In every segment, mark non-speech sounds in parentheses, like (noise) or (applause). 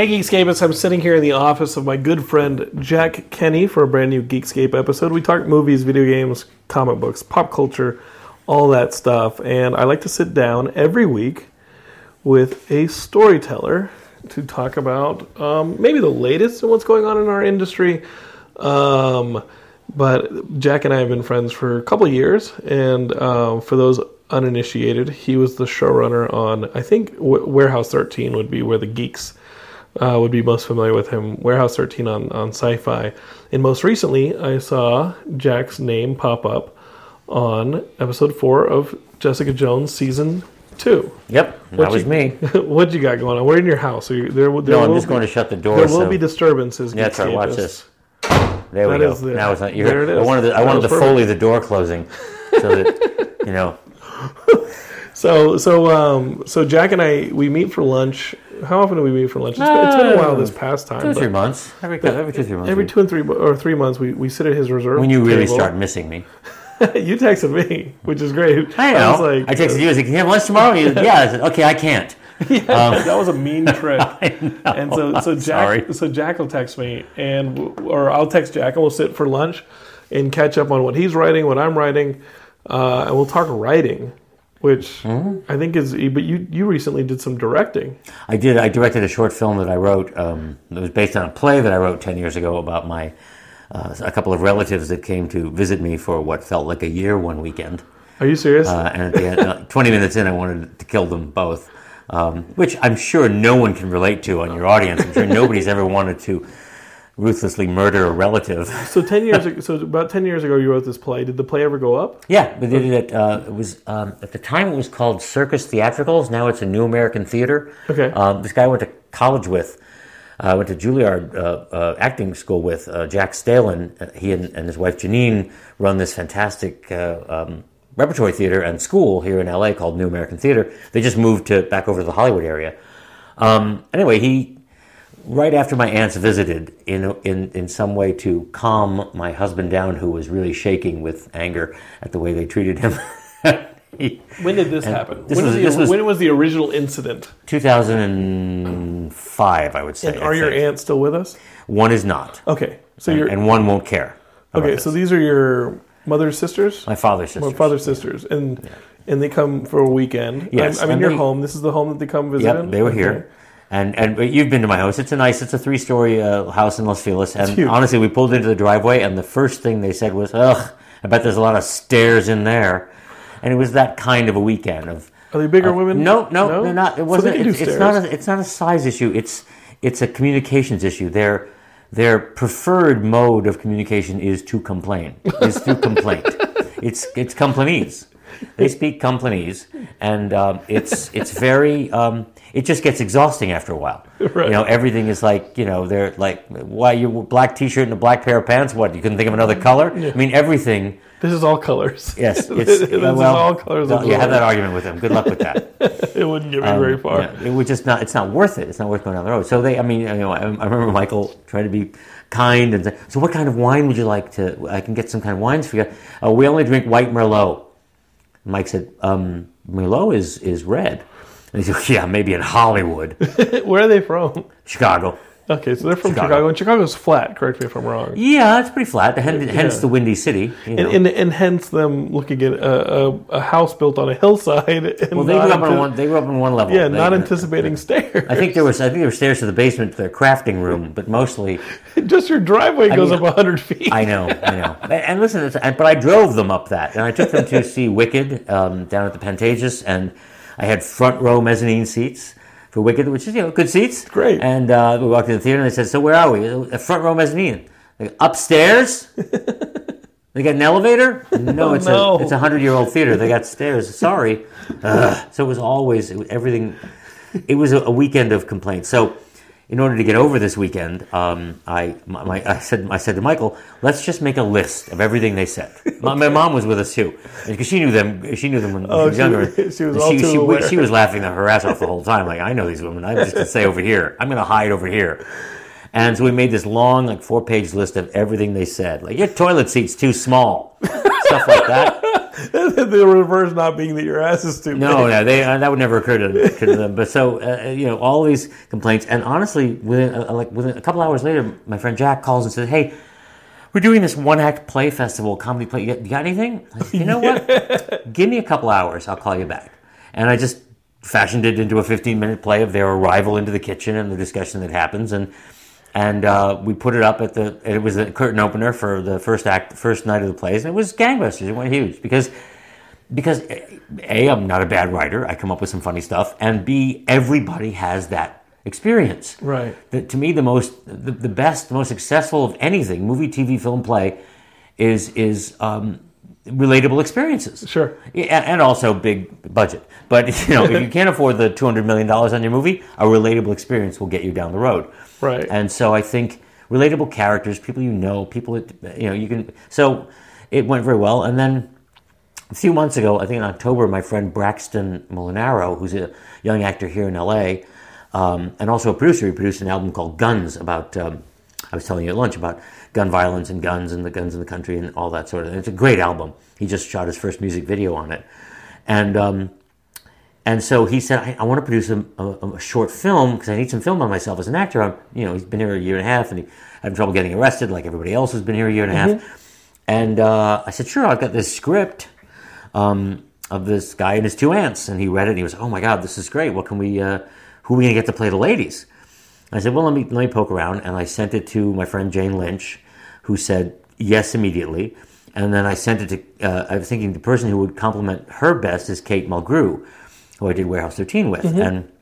Hey Geekscapists, I'm sitting here in the office of my good friend Jack Kenny for a brand new Geekscape episode. We talk movies, video games, comic books, pop culture, all that stuff. And I like to sit down every week with a storyteller to talk about um, maybe the latest in what's going on in our industry. Um, but Jack and I have been friends for a couple years, and um, for those uninitiated, he was the showrunner on I think w- Warehouse 13 would be where the geeks uh, would be most familiar with him. Warehouse 13 on, on sci fi. And most recently, I saw Jack's name pop up on episode four of Jessica Jones season two. Yep, that What was you- me. (laughs) what you got going on? We're in your house. Are you, there, there No, I'm just be, going to shut the door. There will so- be disturbances. Yeah, that's right. Watch this. There we That go. is the- now it's not. You there heard, it I wanted to, I wanted to the door closing, so that you know. (laughs) So so um so Jack and I we meet for lunch. How often do we meet for lunch? It's been, it's been a while this past time. Two or but three months. Every every two three months. Every we- two and three or three months, we, we sit at his reserve. when you really table. start missing me. (laughs) you texted me, which is great. I know. was like, I texted you. I said, "Can you have lunch tomorrow?" You said, (laughs) yeah. I said, "Okay, I can't." (laughs) that was a mean trick. and so so Jack sorry. so Jack will text me and w- or I'll text Jack and we'll sit for lunch and catch up on what he's writing, what I'm writing, uh, and we'll talk writing, which Mm-hmm. I think is. But you you recently did some directing. I did. I directed a short film that I wrote. Um, that was based on a play that I wrote ten years ago about my uh, a couple of relatives that came to visit me for what felt like a year one weekend. Are you serious? Uh, and at the end, uh, 20 minutes in, I wanted to kill them both, um, which I'm sure no one can relate to on your audience. I'm sure (laughs) nobody's ever wanted to ruthlessly murder a relative. (laughs) so ten years (laughs) ago, so about ten years ago, you wrote this play. Did the play ever go up? Yeah, we did it at, uh, it was, um, at the time it was called Circus Theatricals. Now it's a New American Theater. Okay. Um, this guy I went to college with, uh, went to Juilliard uh, uh, acting school with uh, Jack Stehlin. Uh, he and, and his wife Janine run this fantastic uh, um, repertory theater and school here in LA called New American Theater. They just moved to back over to the Hollywood area. Um, anyway, he right after my aunts visited in in in some way to calm my husband down, who was really shaking with anger at the way they treated him. he, (laughs) When did this happen? this when, was- the, this was- when was the original incident? 2005, I would say. And are your aunts still with us? One is not, Okay, so and, you're and one won't care. okay. So these are your mother's sisters, my father's sister. or father's sisters, and and they come for a weekend. Yes, I'm, I'm in and your home. This is the home that they come visit. Yep, in? they were Okay. here. And and but you've been to my house. It's a nice. It's a three story uh, house in Los Feliz. And honestly, we pulled into the driveway, and the first thing they said was, "Ugh, I bet there's a lot of stairs in there." And it was that kind of a weekend of. Are they bigger women? No, no, they're not. It wasn't. do it's, it's not. A, it's not a size issue. It's it's a communications issue. Their their preferred mode of communication is to complain. Is through complaint. (laughs) It's it's complainese. They speak complainese, and um, it's it's very. Um, it just gets exhausting after a while. (laughs) Right. You know, everything is like you know they're like, why you black t-shirt and a black pair of pants? What you couldn't think of another color? I mean, everything. This is all colors. (laughs) Yes, (laughs) this is well. all colors. you have that argument with them. Good luck with that. It wouldn't get me very far. Um, Yeah, it would just not. It's not worth it. It's not worth going down the road. So they. I mean, you know, I, I remember Michael trying to be kind and say, so. What kind of wine would you like to? I can get some kind of wines for you. Uh, we only drink white Merlot. Mike said, um, Merlot is is red. And he said, yeah, maybe in Hollywood, (laughs) Where are they from? Chicago. Okay, so they're from Chicago. Chicago, and Chicago's flat. Correct me if I'm wrong. Yeah, it's pretty flat. Hence, hence the windy city. You know. And, and, and hence them looking at a, a, a house built on a hillside. (laughs) And well, they grew up on one. They grew up on one level. Yeah, They- not anticipating stairs. I think there was. I think there were stairs to the basement to their crafting room, but mostly (laughs) just your driveway goes mean, up hundred feet. I know, I know. And listen, it's, but I drove them up that, and I took them to see Wicked um, down at the Pantages, and I had front row mezzanine seats for Wicked, which is you know good seats. Great. And uh, we walked in the theater, and they said, "So where are we? "Uh, Front row mezzanine. Like, Upstairs. (laughs) They got an elevator? No, it's no. a it's a hundred year old theater. They got stairs. Sorry. Ugh. So it was always everything. It was a, a weekend of complaints. So in order to get over this weekend, um, I my, my, I said I said to Michael, let's just make a list of everything they said. (laughs) My, my mom was with us too because she knew them. She knew them when Oh, she was younger. she was all too she, aware. she was laughing her ass off the whole time. Like I know these women. I'm just gonna say over here. I'm gonna hide over here. And so we made this long, like four page list of everything they said. Like, your toilet seat's too small. Stuff like that. (laughs) the reverse not being that your ass is too No, big. no, they, uh, that would never occur to, to them. But so, uh, you know, all these complaints. And honestly, within, uh, like, within a couple hours later, my friend Jack calls and says, hey, we're doing this one act play festival, comedy play. You, you got anything? I said, you know what? (laughs) Give me a couple hours. I'll call you back. And I just fashioned it into a 15 minute play of their arrival into the kitchen and the discussion that happens. And and uh, we put it up at the. It was the curtain opener for the first act, first night of the plays, and it was gangbusters. It went huge because because a I'm not a bad writer. I come up with some funny stuff, and b everybody has that experience. Right. The, to me, the most, the, the best, the most successful of anything, movie, TV, film, play, is is um, relatable experiences. Sure. And also big budget. But (laughs) you know, if you can't afford the two hundred million dollars on your movie, a relatable experience will get you down the road. Right. And so I think relatable characters, people you know, people that you know, you can. So it went very well, and then. A few months ago, I think in October, my friend Braxton Molinaro, who's a young actor here in LA, um, and also a producer, he produced an album called Guns about, um, I was telling you at lunch about gun violence and guns and the guns in the country and all that sort of thing. It's a great album. He just shot his first music video on it. And, um, and so he said, I, I want to produce a, a, a short film because I need some film on myself as an actor. I'm, you know, he's been here a year and a half and he had trouble getting arrested like everybody else who's been here a year and a half. And uh, I said, sure, I've got this script um, of this guy and his two aunts. And he read it and he was, oh my God, this is great. What can we, uh, who are we going to get to play the ladies? I said, well, let me, let me poke around. And I sent it to my friend Jane Lynch, who said yes immediately. And then I sent it to, uh, I was thinking the person who would compliment her best is Kate Mulgrew, who I did Warehouse 13 with. Mm-hmm. And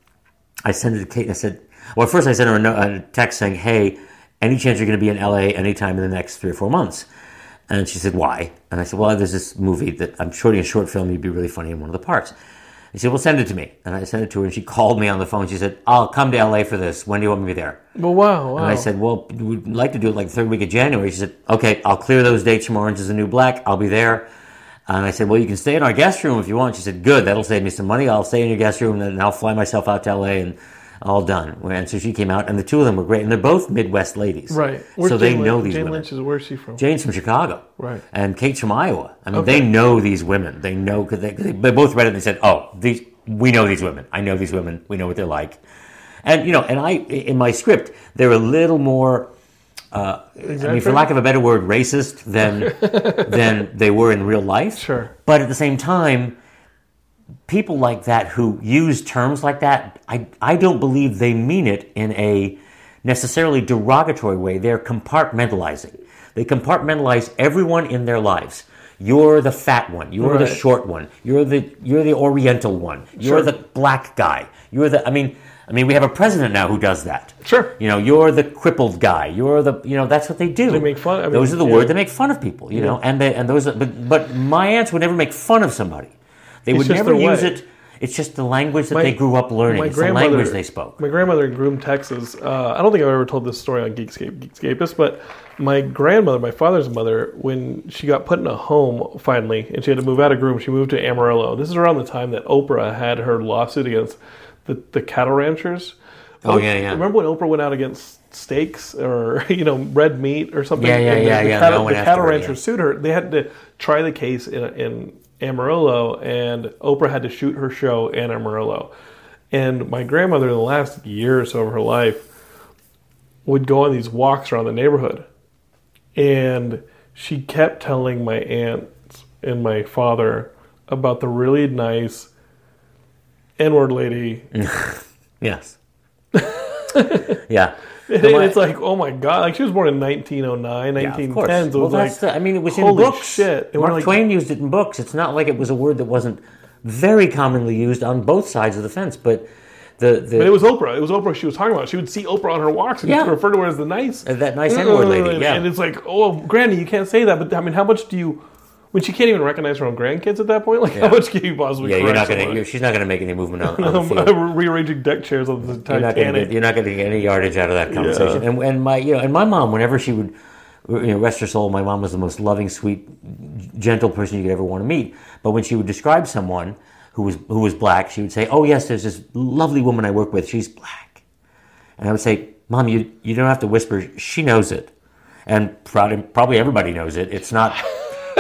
I sent it to Kate and I said, well, first I sent her a, no- a text saying, hey, any chance you're going to be in LA anytime in the next three or four months? And she said, why? And I said, well, there's this movie that I'm shooting a short film. You'd be really funny in one of the parts. And She said, well, send it to me. And I sent it to her and she called me on the phone. She said, I'll come to LA for this. When do you want me to be there? Well, wow, wow. And I said, well, we'd like to do it like the third week of January. She said, okay, I'll clear those dates from Orange is the New Black. I'll be there. And I said, well, you can stay in our guest room if you want. She said, good, that'll save me some money. I'll stay in your guest room and I'll fly myself out to LA and all done. And so she came out and the two of them were great. And they're both Midwest ladies. right. so they Jane know Lynch? these Jane women. Lynch is where's she from? Jane's from Chicago. Right. And Kate's from Iowa. I mean, Okay. they know these women. They know because they, they, they both read it and they said, oh, these, we know these women. I know these women. We know what they're like. And, you know, and I, in my script, they're a little more, uh, I mean, for lack of a better word, racist than, (laughs) than they were in real life. Sure. But at the same time, people like that who use terms like that, I, I don't believe they mean it in a necessarily derogatory way. They're compartmentalizing. They compartmentalize everyone in their lives. You're the fat one. You're the short one. You're the you're the Oriental one. You're Sure. the black guy. You're the I mean I mean we have a president now who does that. Sure. You know, you're the crippled guy. You're the you know that's what they do. They make fun- I mean, those are the yeah. words they make fun of people. You know, and they and those are, but but my aunts would never make fun of somebody. They would never use it. It's just the language that My- they grew up learning. It's the language they spoke. My grandmother in Groom, Texas. Uh, I don't think I've ever told this story on Geekscape, Geekscapist, but my grandmother, my father's mother, when she got put in a home finally, and she had to move out of Groom, she moved to Amarillo. This is around the time that Oprah had her lawsuit against the, the cattle ranchers. Oh, yeah, yeah. Remember when Oprah went out against steaks or (laughs) you know red meat or something? Yeah, yeah, And the, yeah, the yeah, Cattle, no the cattle her, ranchers yeah. sued her. They had to try the case in, in Amarillo, and Oprah had to shoot her show in Amarillo. And my grandmother, in the last year or so of her life, would go on these walks around the neighborhood, and she kept telling my aunts and my father about the really nice N-word lady. (laughs) Yes. (laughs) yeah. And So my- it's like, oh my god! Like she was born in 1909, Yeah, of 1910. course. so Well, like, the, I mean, it was in books. shit. Mark like- Twain used it in books. It's not like it was a word that wasn't very commonly used on both sides of the fence. But the, the But it was Oprah. It was Oprah she was talking about. She would see Oprah on her walks and Yeah. refer to her as the nice, Uh, that nice N-word lady, (laughs) yeah. And it's like, oh, Granny, you can't say that. But I mean, how much do you? When she can't even recognize her own grandkids at that point, like how much can you possibly? yeah, you're not gonna. You're, she's not gonna make any movement on, on the (laughs) field. Rearranging deck chairs on the You're not, Titanic. get, you're not going to get any yardage out of that conversation. And, and my, you know, and my mom, whenever she would, you know, rest her soul, my mom was the most loving, sweet, gentle person you could ever want to meet. But when she would describe someone who was who was black, she would say, "Oh yes, there's this lovely woman I work with. She's black," and I would say, Mom, you, you don't have to whisper. She knows it. And probably, probably everybody knows it. It's not.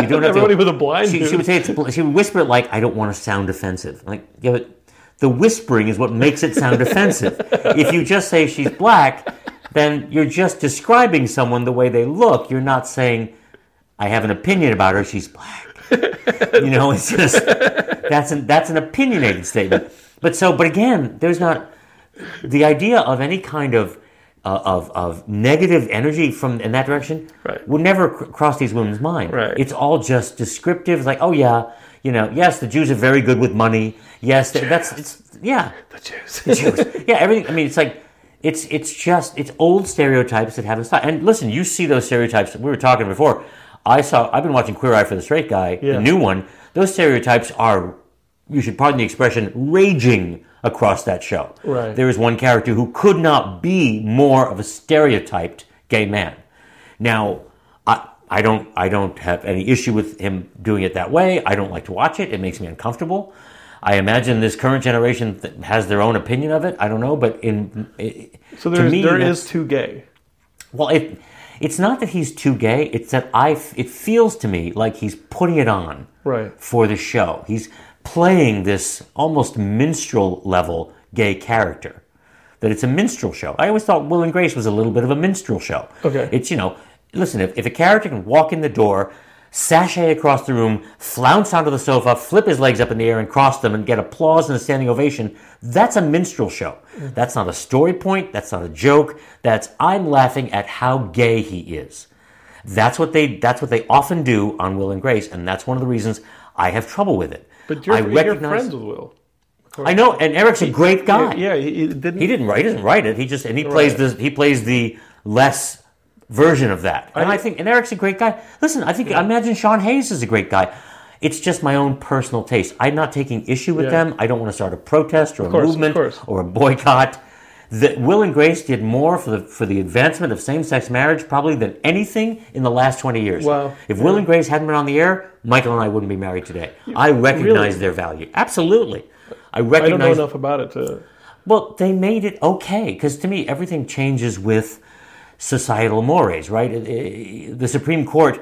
You don't (laughs) have Everybody to. with a blind She, she would say it's. She would whisper it like, "I don't want to sound offensive." Like, yeah, but the whispering is what makes it sound offensive. (laughs) If you just say she's black, then you're just describing someone the way they look. You're not saying, "I have an opinion about her. She's black." (laughs) you know, it's just that's an that's an opinionated statement. But so, but again, there's not the idea of any kind of uh, of of negative energy from in that direction Right. would never cr- cross these women's mind. Right. It's all just descriptive, like, oh yeah, you know, yes, the Jews are very good with money. Yes, th- that's it's yeah, (laughs) The Jews. the Jews. yeah, everything. I mean, it's like it's it's just it's old stereotypes that haven't stopped. And listen, you see those stereotypes. We were talking before. I saw. I've been watching Queer Eye for the Straight Guy, Yeah. the new one. Those stereotypes are, you should pardon the expression, raging across that show. Right. There is one character who could not be more of a stereotyped gay man. Now, I, I don't I don't have any issue with him doing it that way. I don't like to watch it. It makes me uncomfortable. I imagine this current generation th- has their own opinion of it. I don't know, but in it, So to there's, me, there is too gay. well, it, it's not that he's too gay. It's that I. f- It feels to me like he's putting it on Right. for the show. He's playing this almost minstrel level gay character. That it's a minstrel show. I always thought Will and Grace was a little bit of a minstrel show. Okay. It's you know, listen, if, if a character can walk in the door, sashay across the room, flounce onto the sofa, flip his legs up in the air and cross them and get applause and a standing ovation, that's a minstrel show. Mm. That's not a story point, that's not a joke. That's I'm laughing at how gay he is. That's what they that's what they often do on Will and Grace, and that's one of the reasons I have trouble with it. But you're, I you're recognize friends with Will. I know, and Eric's a great guy. Yeah, he, didn't. He didn't write. He doesn't write it. He just and he plays Right. the he plays the less version of that. And I, think and Eric's a great guy. Listen, I think I imagine Sean Hayes is a great guy. It's just my own personal taste. I'm not taking issue with Yeah. them. I don't want to start a protest or a course, movement or a boycott. That Will and Grace did more for the for the advancement of same sex marriage probably than anything in the last 20 years. Wow. If Will and Grace hadn't been on the air, Michael and I wouldn't be married today. I recognize Really? their value. Absolutely. I I don't recognize know enough about it to. well, they made it okay because to me, everything changes with societal mores, right? It- it- The Supreme Court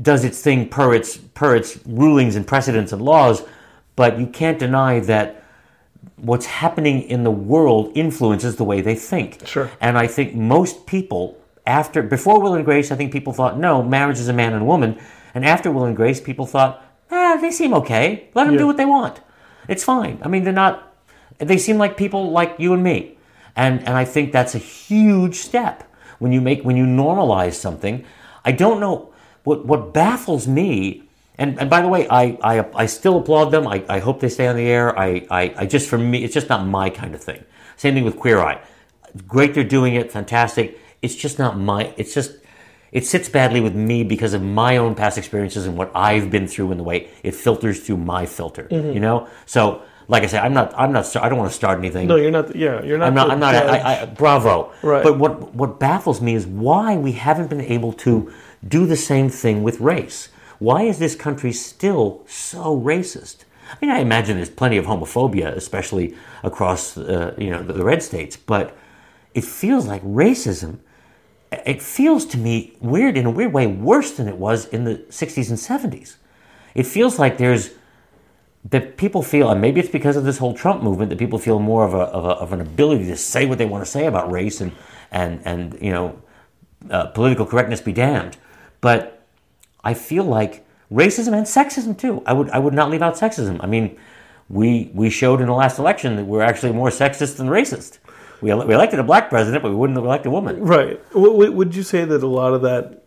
does its thing per its per its rulings and precedents and laws, but you can't deny that what's happening in the world influences the way they think. Sure. And I think most people after before Will and Grace, I think people thought no, marriage is a man and woman, and after Will and Grace, people thought ah, they seem okay. Let them Yeah. do what they want. It's fine. I mean, they're not. They seem like people like you and me, and and I think that's a huge step when you make when you normalize something. I don't know what what baffles me. And, and by the way, I, I, I still applaud them. I, I hope they stay on the air. I, I, I just, for me, it's just not my kind of thing. Same thing with Queer Eye. Great they're doing it, fantastic. It's just not my, it's just, it sits badly with me because of my own past experiences and what I've been through and the way it filters through my filter, mm-hmm. you know? So, like I said, I'm not, I'm not, I don't want to start anything. No, you're not. Yeah, you're not. I'm not. I'm not. I, I, bravo. Right. But what what baffles me is why we haven't been able to do the same thing with race. Why is this country still so racist? I mean, I imagine there's plenty of homophobia, especially across uh, you know the, the red states, but it feels like racism. It feels to me weird in a weird way, worse than it was in the 60s and 70s. It feels like there's that people feel, and maybe it's because of this whole Trump movement, that people feel more of, a, of, a, of an ability to say what they want to say about race and, and, and you know, uh, political correctness be damned. But I feel like racism and sexism too. I would, I would not leave out sexism. I mean, we, we showed in the last election that we're actually more sexist than racist. We, ele- we elected a black president, but we wouldn't have elect a woman. Right. Would you say that a lot of that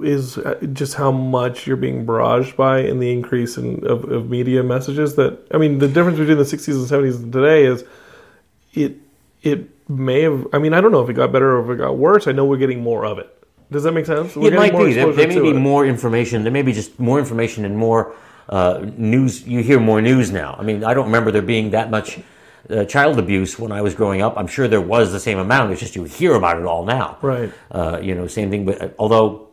is uh, just how much you're being barraged by in the increase in, of, of media messages? That I mean, the difference between the '60s and '70s and today is it it may have. I mean, I don't know if it got better or if it got worse. I know we're getting more of it. Does that make sense? We're it might more be. There, there may be it. more information. There may be just more information and more uh, news. You hear more news now. I mean, I don't remember there being that much uh, child abuse when I was growing up. I'm sure there was the same amount. It's just you hear about it all now. Right. Uh, you know, same thing. But uh, although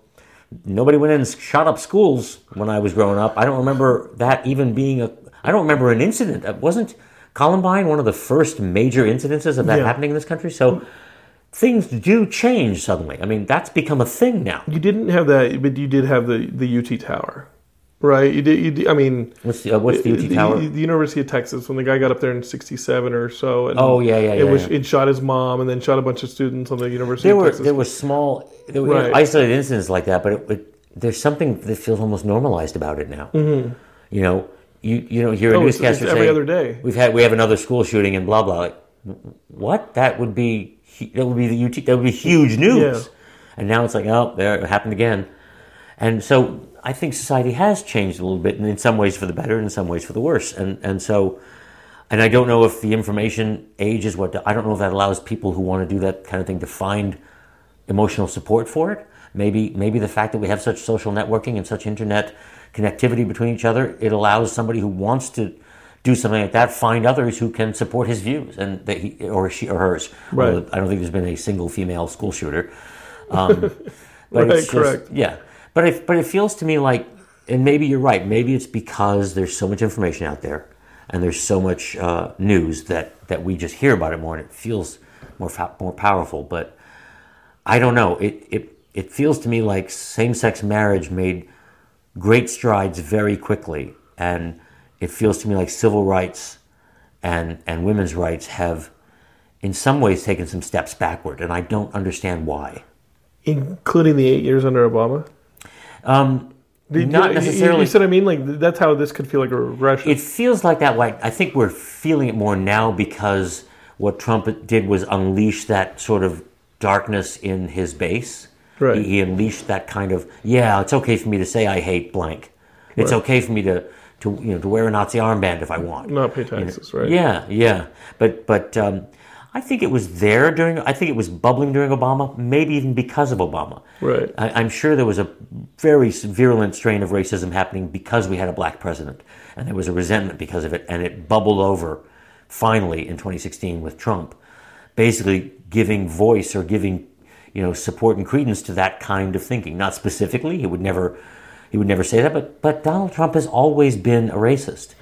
nobody went in and shot up schools when I was growing up, I don't remember that even being a. I don't remember an incident. That wasn't Columbine one of the first major incidences of that Yeah. happening in this country. So things do change suddenly. I mean, that's become a thing now. You didn't have that, but you did have the the UT Tower, right? You did. You did I mean, What's the, uh, what's the UT Tower? The, University of Texas, when the guy got up there in '67 or so, and Oh, yeah, yeah, it yeah, was yeah. it shot his mom and then shot a bunch of students on the University There of were Texas. there were small, there were Right. isolated incidents like that, but it, it, there's something that feels almost normalized about it now. Mm-hmm. You know, you you know, hear a Oh, it's- newscaster it's every say, other day. We've had we have another school shooting and blah blah. Like, what? That would be that would be the UT that would be huge news. Yeah. And now it's like, oh, there it happened again. And so I think society has changed a little bit, and in some ways for the better, and in some ways for the worse. And and so, and I don't know if the information age is what I don't know if that allows people who want to do that kind of thing to find emotional support for it. Maybe maybe the fact that we have such social networking and such internet connectivity between each other, it allows somebody who wants to do something like that find others who can support his views and that he or she or hers. Right. Although I don't think there's been a single female school shooter. Um, (laughs) but Right, it's just- correct. yeah, but it, but it feels to me like, and maybe you're right. Maybe it's because there's so much information out there, and there's so much uh, news that that we just hear about it more, and it feels more fa- more powerful. But I don't know. It it it feels to me like same-sex marriage made great strides very quickly, and it feels to me like civil rights and and women's rights have, in some ways, taken some steps backward, and I don't understand why. including the eight years under Obama. Um, not you- you- necessarily. You, said I mean like that's how this could feel like a regression. It feels like that way. I think we're feeling it more now because what Trump did was unleash that sort of darkness in his base. Right. He, he unleashed that kind of yeah. It's okay for me to say I hate blank. It's Right. okay for me to to you know to wear a Nazi armband if I want. Not pay taxes, right? Yeah, yeah. But but um, I think it was there during. I think it was bubbling during Obama. Maybe even because of Obama. Right. I, I'm sure there was a very virulent strain of racism happening because we had a black president, and there was a resentment because of it, and it bubbled over finally in 2016 with Trump, basically giving voice or giving you know support and credence to that kind of thinking. Not specifically, he would never he would never say that, but but Donald Trump has always been a racist.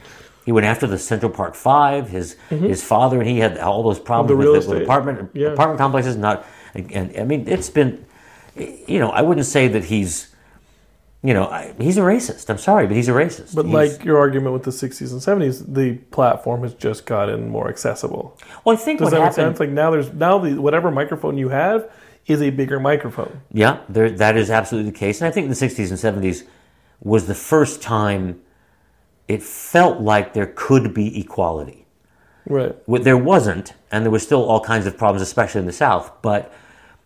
He went after the Central Park Five. His his father and he had all those problems Mm-hmm. The with, the, with apartment Yeah. apartment complexes. Not and, and I mean it's been you know, I wouldn't say that he's, you know, I, he's a racist. I'm sorry, but he's a racist. But He's- like your argument with the 60s and 70s, the platform has just gotten more accessible. well, I think Does what that make sense? Like now, there's now the whatever microphone you have is a bigger microphone. yeah, there, that is absolutely the case. And I think the 60s and 70s was the first time it felt like there could be equality. Right. There wasn't, and there was still all kinds of problems, especially in the South. But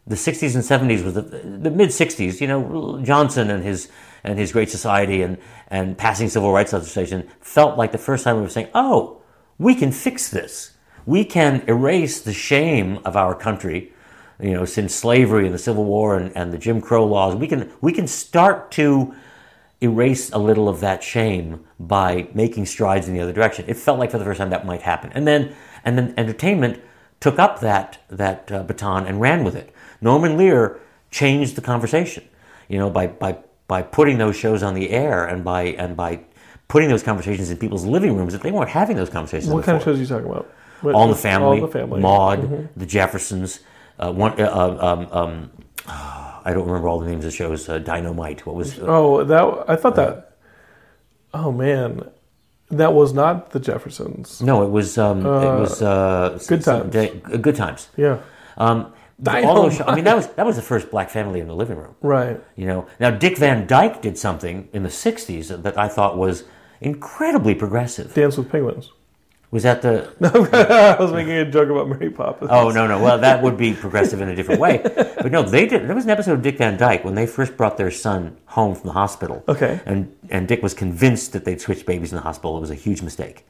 the '60s and '70s was the, the mid '60s. You know, Johnson and his and his Great Society and and passing civil rights legislation felt like the first time we were saying, "Oh, we can fix this. We can erase the shame of our country." You know, since slavery and the Civil War and, and the Jim Crow laws, we can we can start to erase a little of that shame by making strides in the other direction. It felt like for the first time that might happen, and then and then entertainment took up that that uh, baton and ran with it. Norman Lear changed the conversation, you know, by by by putting those shows on the air and by and by putting those conversations in people's living rooms that they weren't having those conversations. What kind of shows are you talking about? What- All in the Family, All the Family. Maude, Mm-hmm. The Jeffersons. Uh, one, uh, um, um, I don't remember all the names of the shows. Uh, Dynamite. What was? Uh, Oh, that I thought that. Oh man, that was not the Jeffersons. no, it was. Um, it was. Uh, Good Times. day- uh, good times. Yeah. Um, Dynamite. all those show- I mean, that was that was the first black family in the living room. Right. You know. Now Dick Van Dyke did something in the '60s that I thought was incredibly progressive. Dance with Penguins. Was that the? (laughs) No, I was making a joke about Mary Poppins. Oh no no. Well, that would be progressive in a different way. But no, they did. There was an episode of Dick Van Dyke when they first brought their son home from the hospital. Okay. And and Dick was convinced that they'd switched babies in the hospital. It was a huge mistake.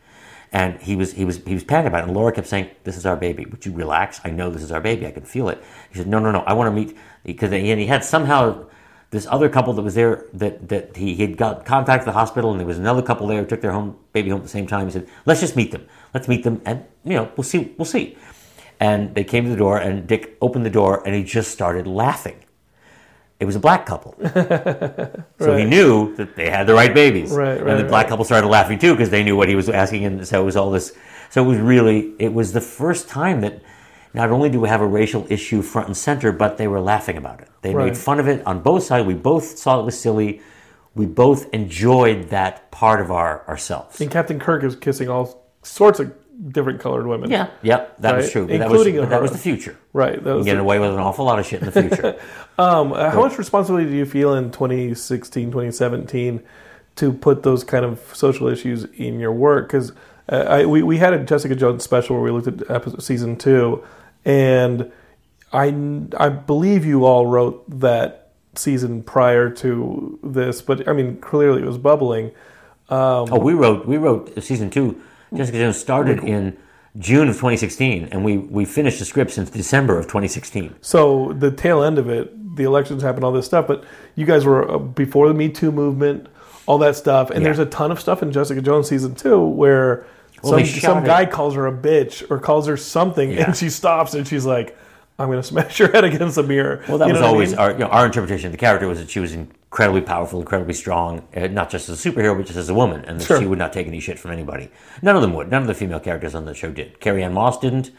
And he was he was he was panicking about it. And Laura kept saying, "This is our baby. Would you relax? I know this is our baby. I can feel it." He said, "No, no, no. I want to meet because and he had somehow this other couple that was there that that he had got contacted the hospital, and there was another couple there who took their home baby home at the same time. He said, "Let's just meet them. Let's meet them, and you know, we'll see. We'll see." And they came to the door, and Dick opened the door, and he just started laughing. It was a black couple. (laughs) So he knew that they had the right babies. Right, and the black right. couple started laughing too because they knew what he was asking, and so it was all this. So it was really, it was the first time that not only do we have a racial issue front and center, but they were laughing about it. They Right. made fun of it on both sides. We both saw it was silly. We both enjoyed that part of our ourselves. And Captain Kirk is kissing all sorts of different colored women. Yeah, yep, that was true. But that was, Including that was the future. Right. That You was get away with an awful lot of shit in the future. (laughs) Um, how much responsibility do you feel in 2016, 2017 to put those kind of social issues in your work? Because uh, we, we had a Jessica Jones special where we looked at episode, season two, and I, I believe you all wrote that season prior to this, but I mean, clearly it was bubbling. oh, we wrote we wrote season two. Jessica Jones started in June of 2016, and we we finished the script since December of 2016. So the tail end of it, the elections happened, all this stuff. But you guys were uh, before the Me Too movement, all that stuff. And Yeah. there's a ton of stuff in Jessica Jones season two where Well, some some guy calls her a bitch or calls her something, Yeah. and she stops and she's like, "I'm going (laughs) to smash your head against the mirror." Well, that You was what I always mean? our, you know, our interpretation of the character was that she was incredibly powerful, incredibly strong, uh, not just as a superhero, but just as a woman, and that Sure. she would not take any shit from anybody. None of them would. None of the female characters on the show did. Carrie-Anne Moss didn't.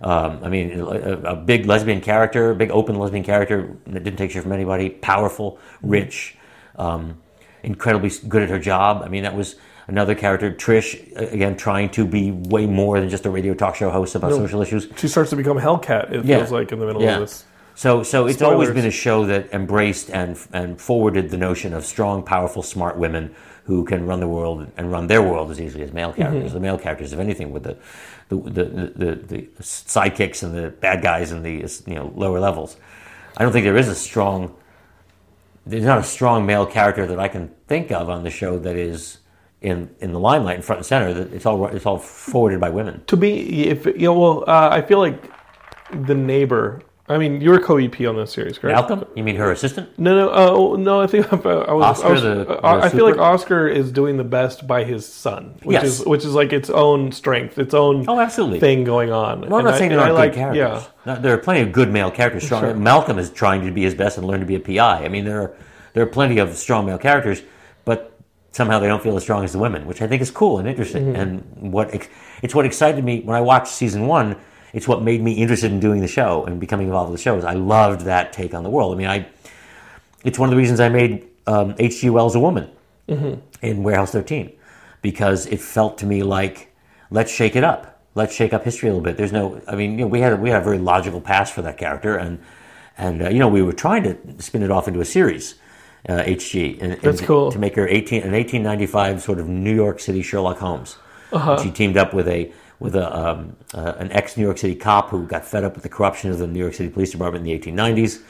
Um, I mean, a, a big lesbian character, a big open lesbian character that didn't take shit from anybody. Powerful, rich, um, incredibly good at her job. I mean, that was another character. Trish, again, trying to be way more than just a radio talk show host about social issues. She starts to become Hellcat. It Yeah. feels like in the middle Yeah. of this. So, so it's always been a show that embraced and and forwarded the notion of strong, powerful, smart women who can run the world and run their world as easily as male characters. Mm-hmm. The male characters, if anything, with the the, the the the sidekicks and the bad guys and the you know lower levels. I don't think there is a strong. There's not a strong male character that I can think of on the show that is in in the limelight, in front and center. That it's all it's all forwarded by women. To me, if you know, well, uh, I feel like the neighbor. I mean, you're co-EP on this series, correct? Malcolm, you mean her assistant? No, no, uh, no. I think (laughs) I was. I was, Oscar, the- uh, the I feel like? Oscar is doing the best by his son, which Yes. is which is like its own strength, its own Oh, absolutely. thing going on. Well, I'm And not I- saying and there aren't like, good characters. Yeah, there are plenty of good male characters. Strong. Sure. Malcolm is trying to be his best and learn to be a PI. I mean, there are there are plenty of strong male characters, somehow they don't feel as strong as the women, which I think is cool and interesting. Mm-hmm. And what it's what excited me when I watched season one. It's what made me interested in doing the show and becoming involved with the show. Is I loved that take on the world. I mean, I it's one of the reasons I made um, H.G. Wells a woman in Warehouse 13 because it felt to me like let's shake it up. Let's shake up history a little bit. There's no, I mean, you know, we had a, we had a very logical past for that character, and and uh, you know we were trying to spin it off into a series, uh, HG, and, and That's to, cool. to make her 18 an 1895 sort of New York City Sherlock Holmes. Uh-huh. She teamed up with a with a um, uh, an ex New York City cop who got fed up with the corruption of the New York City Police Department in the 1890s,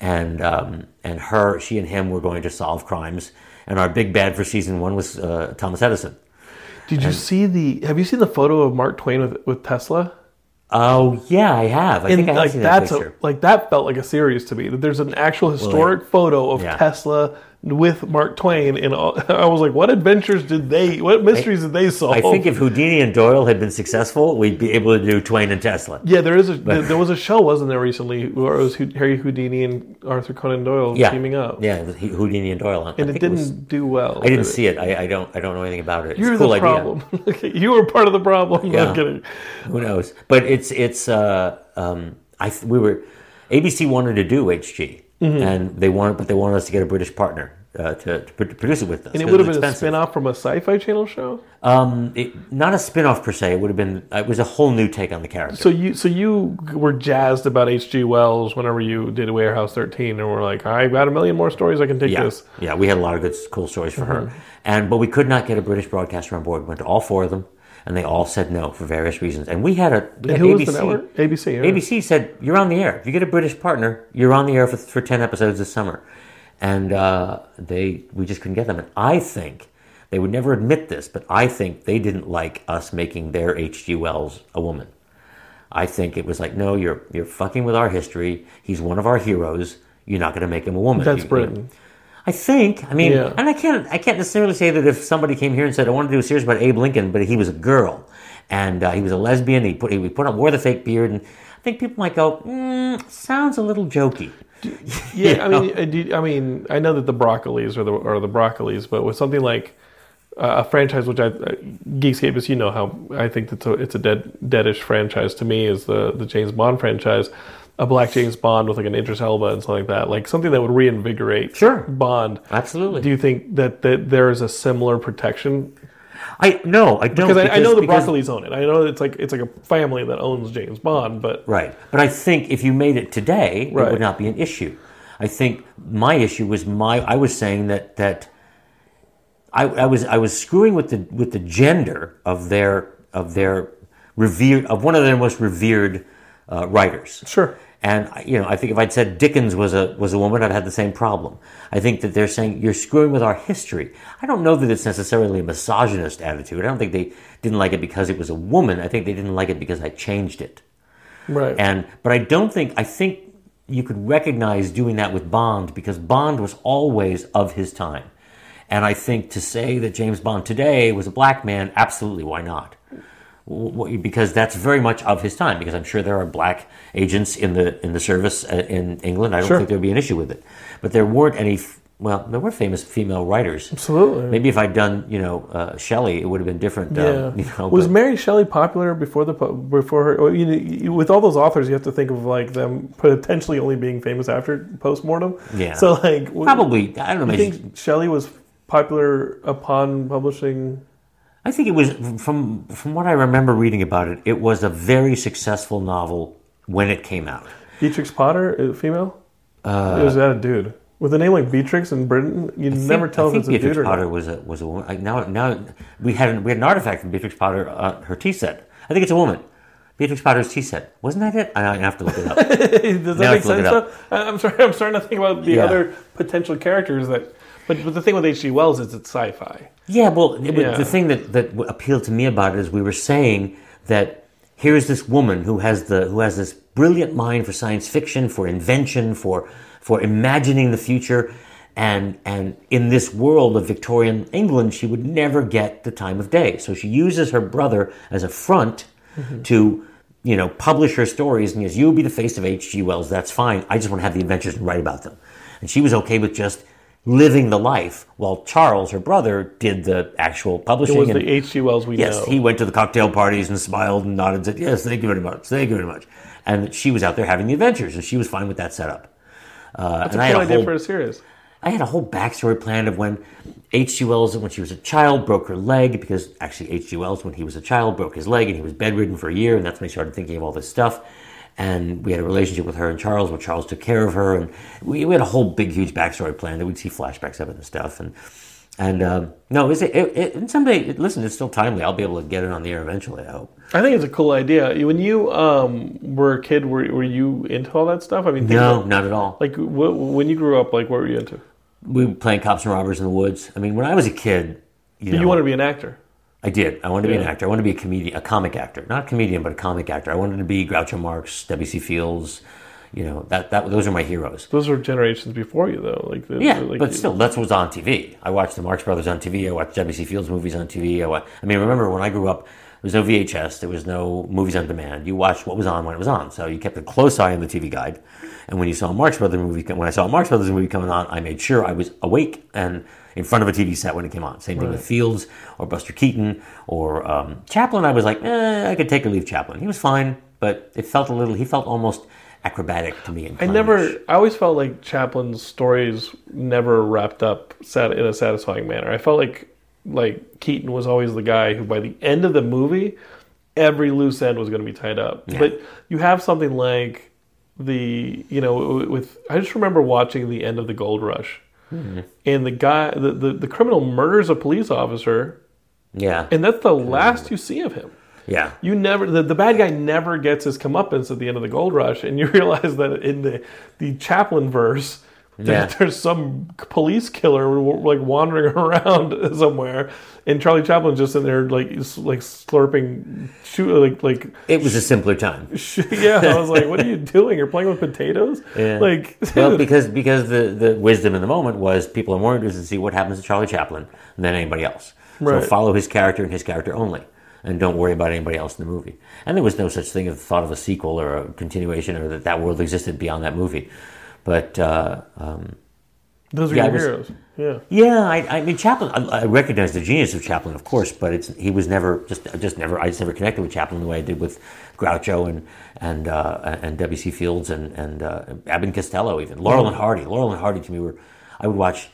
and um, and her she and him were going to solve crimes. And our big bad for season one was uh, Thomas Edison. Did you see the? Have you seen the photo of Mark Twain with with Tesla? Oh yeah, I have. I And think I have like seen that that's a, like that felt like a series to me. That there's an actual historic photo of yeah. Tesla with Mark Twain, and (laughs) I was like, what adventures did they? What mysteries did they solve? I think if Houdini and Doyle had been successful, we'd be able to do Twain and Tesla. Yeah, there is a there, there was a show, wasn't there, recently where it was Harry Houdini and Arthur Conan Doyle Yeah, teaming up, Yeah, Houdini and Doyle. I and it didn't was- do well. I didn't see it. I, I don't. I don't know anything about it. It's You're a cool the idea. problem. (laughs) You were part of the problem. Yeah. Who knows? But it's it's. Uh, um, I we were ABC wanted to do HG, Mm-hmm. and they wanted, but they wanted us to get a British partner uh, to, to produce it with us. And it would have been a expensive. spin-off from a sci-fi channel show. Um, it, not a spin-off per se. It would have been. It was a whole new take on the character. So you so you were jazzed about H.G. Wells whenever you did Warehouse 13, and were like, I got a million more stories I can take Yeah, this. yeah, we had a lot of good, cool stories for Mm-hmm. her, and but we could not get a British broadcaster on board. We went to all four of them, and they all said no for various reasons. And we had a we had ABC. was the network? ABC. yeah. ABC said you're on the air. If you get a British partner, you're on the air for, for ten episodes this summer, and uh, they we just couldn't get them. And I think they would never admit this, but I think they didn't like us making their H.G. Wells a woman. I think it was like, no, you're you're fucking with our history. He's one of our heroes. You're not going to make him a woman. That's You- you- Britain. I think. I mean, Yeah. and I can't. I can't necessarily say that if somebody came here and said, "I want to do a series about Abe Lincoln," but he was a girl and uh, he was a lesbian. He put he put on wore the fake beard, and I think people might go, mm, "Sounds a little jokey." (laughs) Yeah, I mean, uh, do I mean, I know that the Broccolis are the are the Broccolis, but with something like uh, a franchise which I uh, Geekscape, as you know, how I think it's a it's a dead deadish franchise to me is the the James Bond franchise. A black James Bond with like an Idris Elba and something like that, like something that would reinvigorate Sure. Bond. Absolutely. Do you think that, that there is a similar protection? I no, I don't Because I, I know the because- Broccoli's own it. I know it's like it's like a family that owns James Bond, but Right. But I think if you made it today, it would not be an issue. I think my issue was my I was saying that that I, I was I was screwing with the with the gender of their of their revered of one of their most revered uh, writers. sure. And you know, I think if I'd said Dickens was a was a woman, I'd had the same problem. I think that they're saying you're screwing with our history. I don't know that it's necessarily a misogynist attitude. I don't think they didn't like it because it was a woman. I think they didn't like it because I changed it. Right. And but I don't think I think you could recognize doing that with Bond because Bond was always of his time. And I think to say that James Bond today was a black man, absolutely, why not? Because that's very much of his time. Because I'm sure there are black agents in the in the service uh, in England. I don't Sure. think there'd be an issue with it. But there weren't any. Well, there were famous female writers. Absolutely. Maybe if I'd done, you know, uh, Shelley, it would have been different. Yeah. Um, you know, was but- Mary Shelley popular before the before her? You know, you- with all those authors, you have to think of like them potentially only being famous after post mortem. Yeah. So like, probably. I don't know. You think Shelley was popular upon publishing? I think it was from from what I remember reading about it. It was a very successful novel when it came out. Beatrix Potter, female? Uh, is that a dude with a name like Beatrix in Britain? You never I tell if think it's a Beatrix dude or Potter not. was a was a woman. Like now now we had an, we had an artifact from Beatrix Potter on her tea set. I think it's a woman. Beatrix Potter's tea set wasn't that it? I I have to look it up. (laughs) Does Now that make to look sense? it up. Though? I- I'm sorry. I'm starting to think about the Yeah. other potential characters that. But, but the thing with H.G. Wells is it's sci-fi. Yeah, well, it Yeah. the thing that, that appealed to me about it is we were saying that here's this woman who has the who has this brilliant mind for science fiction, for invention, for for imagining the future, and and in this world of Victorian England, she would never get the time of day. So she uses her brother as a front mm-hmm. to you know publish her stories, and yes, you'll be the face of H.G. Wells. That's fine. I just want to have the adventures and write about them. And she was okay with just living the life, while Charles, her brother, did the actual publishing. It was and, the H.G. Wells we yes, know. he went to the cocktail parties and smiled and nodded and said, "Yes, thank you very much, thank you very much." And she was out there having the adventures, and she was fine with that setup. Uh, That's and a I cool a idea whole for a series. I had a whole backstory planned of when H.G. Wells, when she was a child, broke her leg because actually H.G. Wells, when he was a child, broke his leg and he was bedridden for a year, and that's when he started thinking of all this stuff. And we had a relationship with her and Charles, where Charles took care of her, and we, we had a whole big, huge backstory plan that we'd see flashbacks of it and stuff. And and um, no, is it, it, it? And someday, it, listen, it's still timely. I'll be able to get it on the air eventually. I hope. I think it's a cool idea. When you um, were a kid, were, were you into all that stuff? I mean, No, about- not at all. like wh- when you grew up, like what were you into? We were playing cops and robbers in the woods. I mean, when I was a kid, you know, You wanted to be an actor. I did. I wanted to be an actor. I wanted to be a comedian, a comic actor, not a comedian, but a comic actor. I wanted to be Groucho Marx, W.C. Fields. You know, that that those are my heroes. Those were generations before you, though. Like, the, Yeah, like, but still, that's what was on TV. I watched the Marx Brothers on TV. I watched W.C. Fields movies on TV. I, wa- I mean, remember when I grew up, there was no VHS. There was no movies on demand. You watched what was on when it was on. So you kept a close eye on the TV guide. And when you saw a Marx Brothers movie, when I saw a Marx Brothers movie coming on, I made sure I was awake and in front of a TV set when it came on. Same thing with Fields or Buster Keaton or um, Chaplin. I was like, eh, I could take or leave Chaplin. He was fine, but it felt a little. He felt almost acrobatic to me. I never. I always felt like Chaplin's stories never wrapped up sat in a satisfying manner. I felt like like Keaton was always the guy who, by the end of the movie, every loose end was going to be tied up. But you have something like the you know with I just remember watching the end of the Gold Rush, Mm-hmm. and the guy the, the the criminal murders a police officer, Yeah, and that's the last you see of him. yeah. You never the, the bad guy never gets his comeuppance at the end of the gold rush, and you (laughs) realize that in the the Chaplin verse, Yeah. there's some police killer like wandering (laughs) around somewhere, and Charlie Chaplin's just in there like like slurping, shoot like like It was a simpler time. (laughs) yeah. I was like, what are you doing? You're playing with potatoes? Yeah. Like well, (laughs) because because the, the wisdom in the moment was people are more interested to see what happens to Charlie Chaplin than anybody else. Right. So follow his character and his character only, and don't worry about anybody else in the movie. And there was no such thing as thought of a sequel or a continuation or that that world existed beyond that movie. But uh, um, Those are Yeah, your was- heroes. Yeah. Yeah, I, I mean Chaplin. I, I recognize the genius of Chaplin, of course, but it's he was never just just never. I just never connected with Chaplin the way I did with Groucho and and uh, and. C. Fields and and uh, Abbott Costello, even Laurel and Hardy. Laurel and Hardy to me were. I would watch.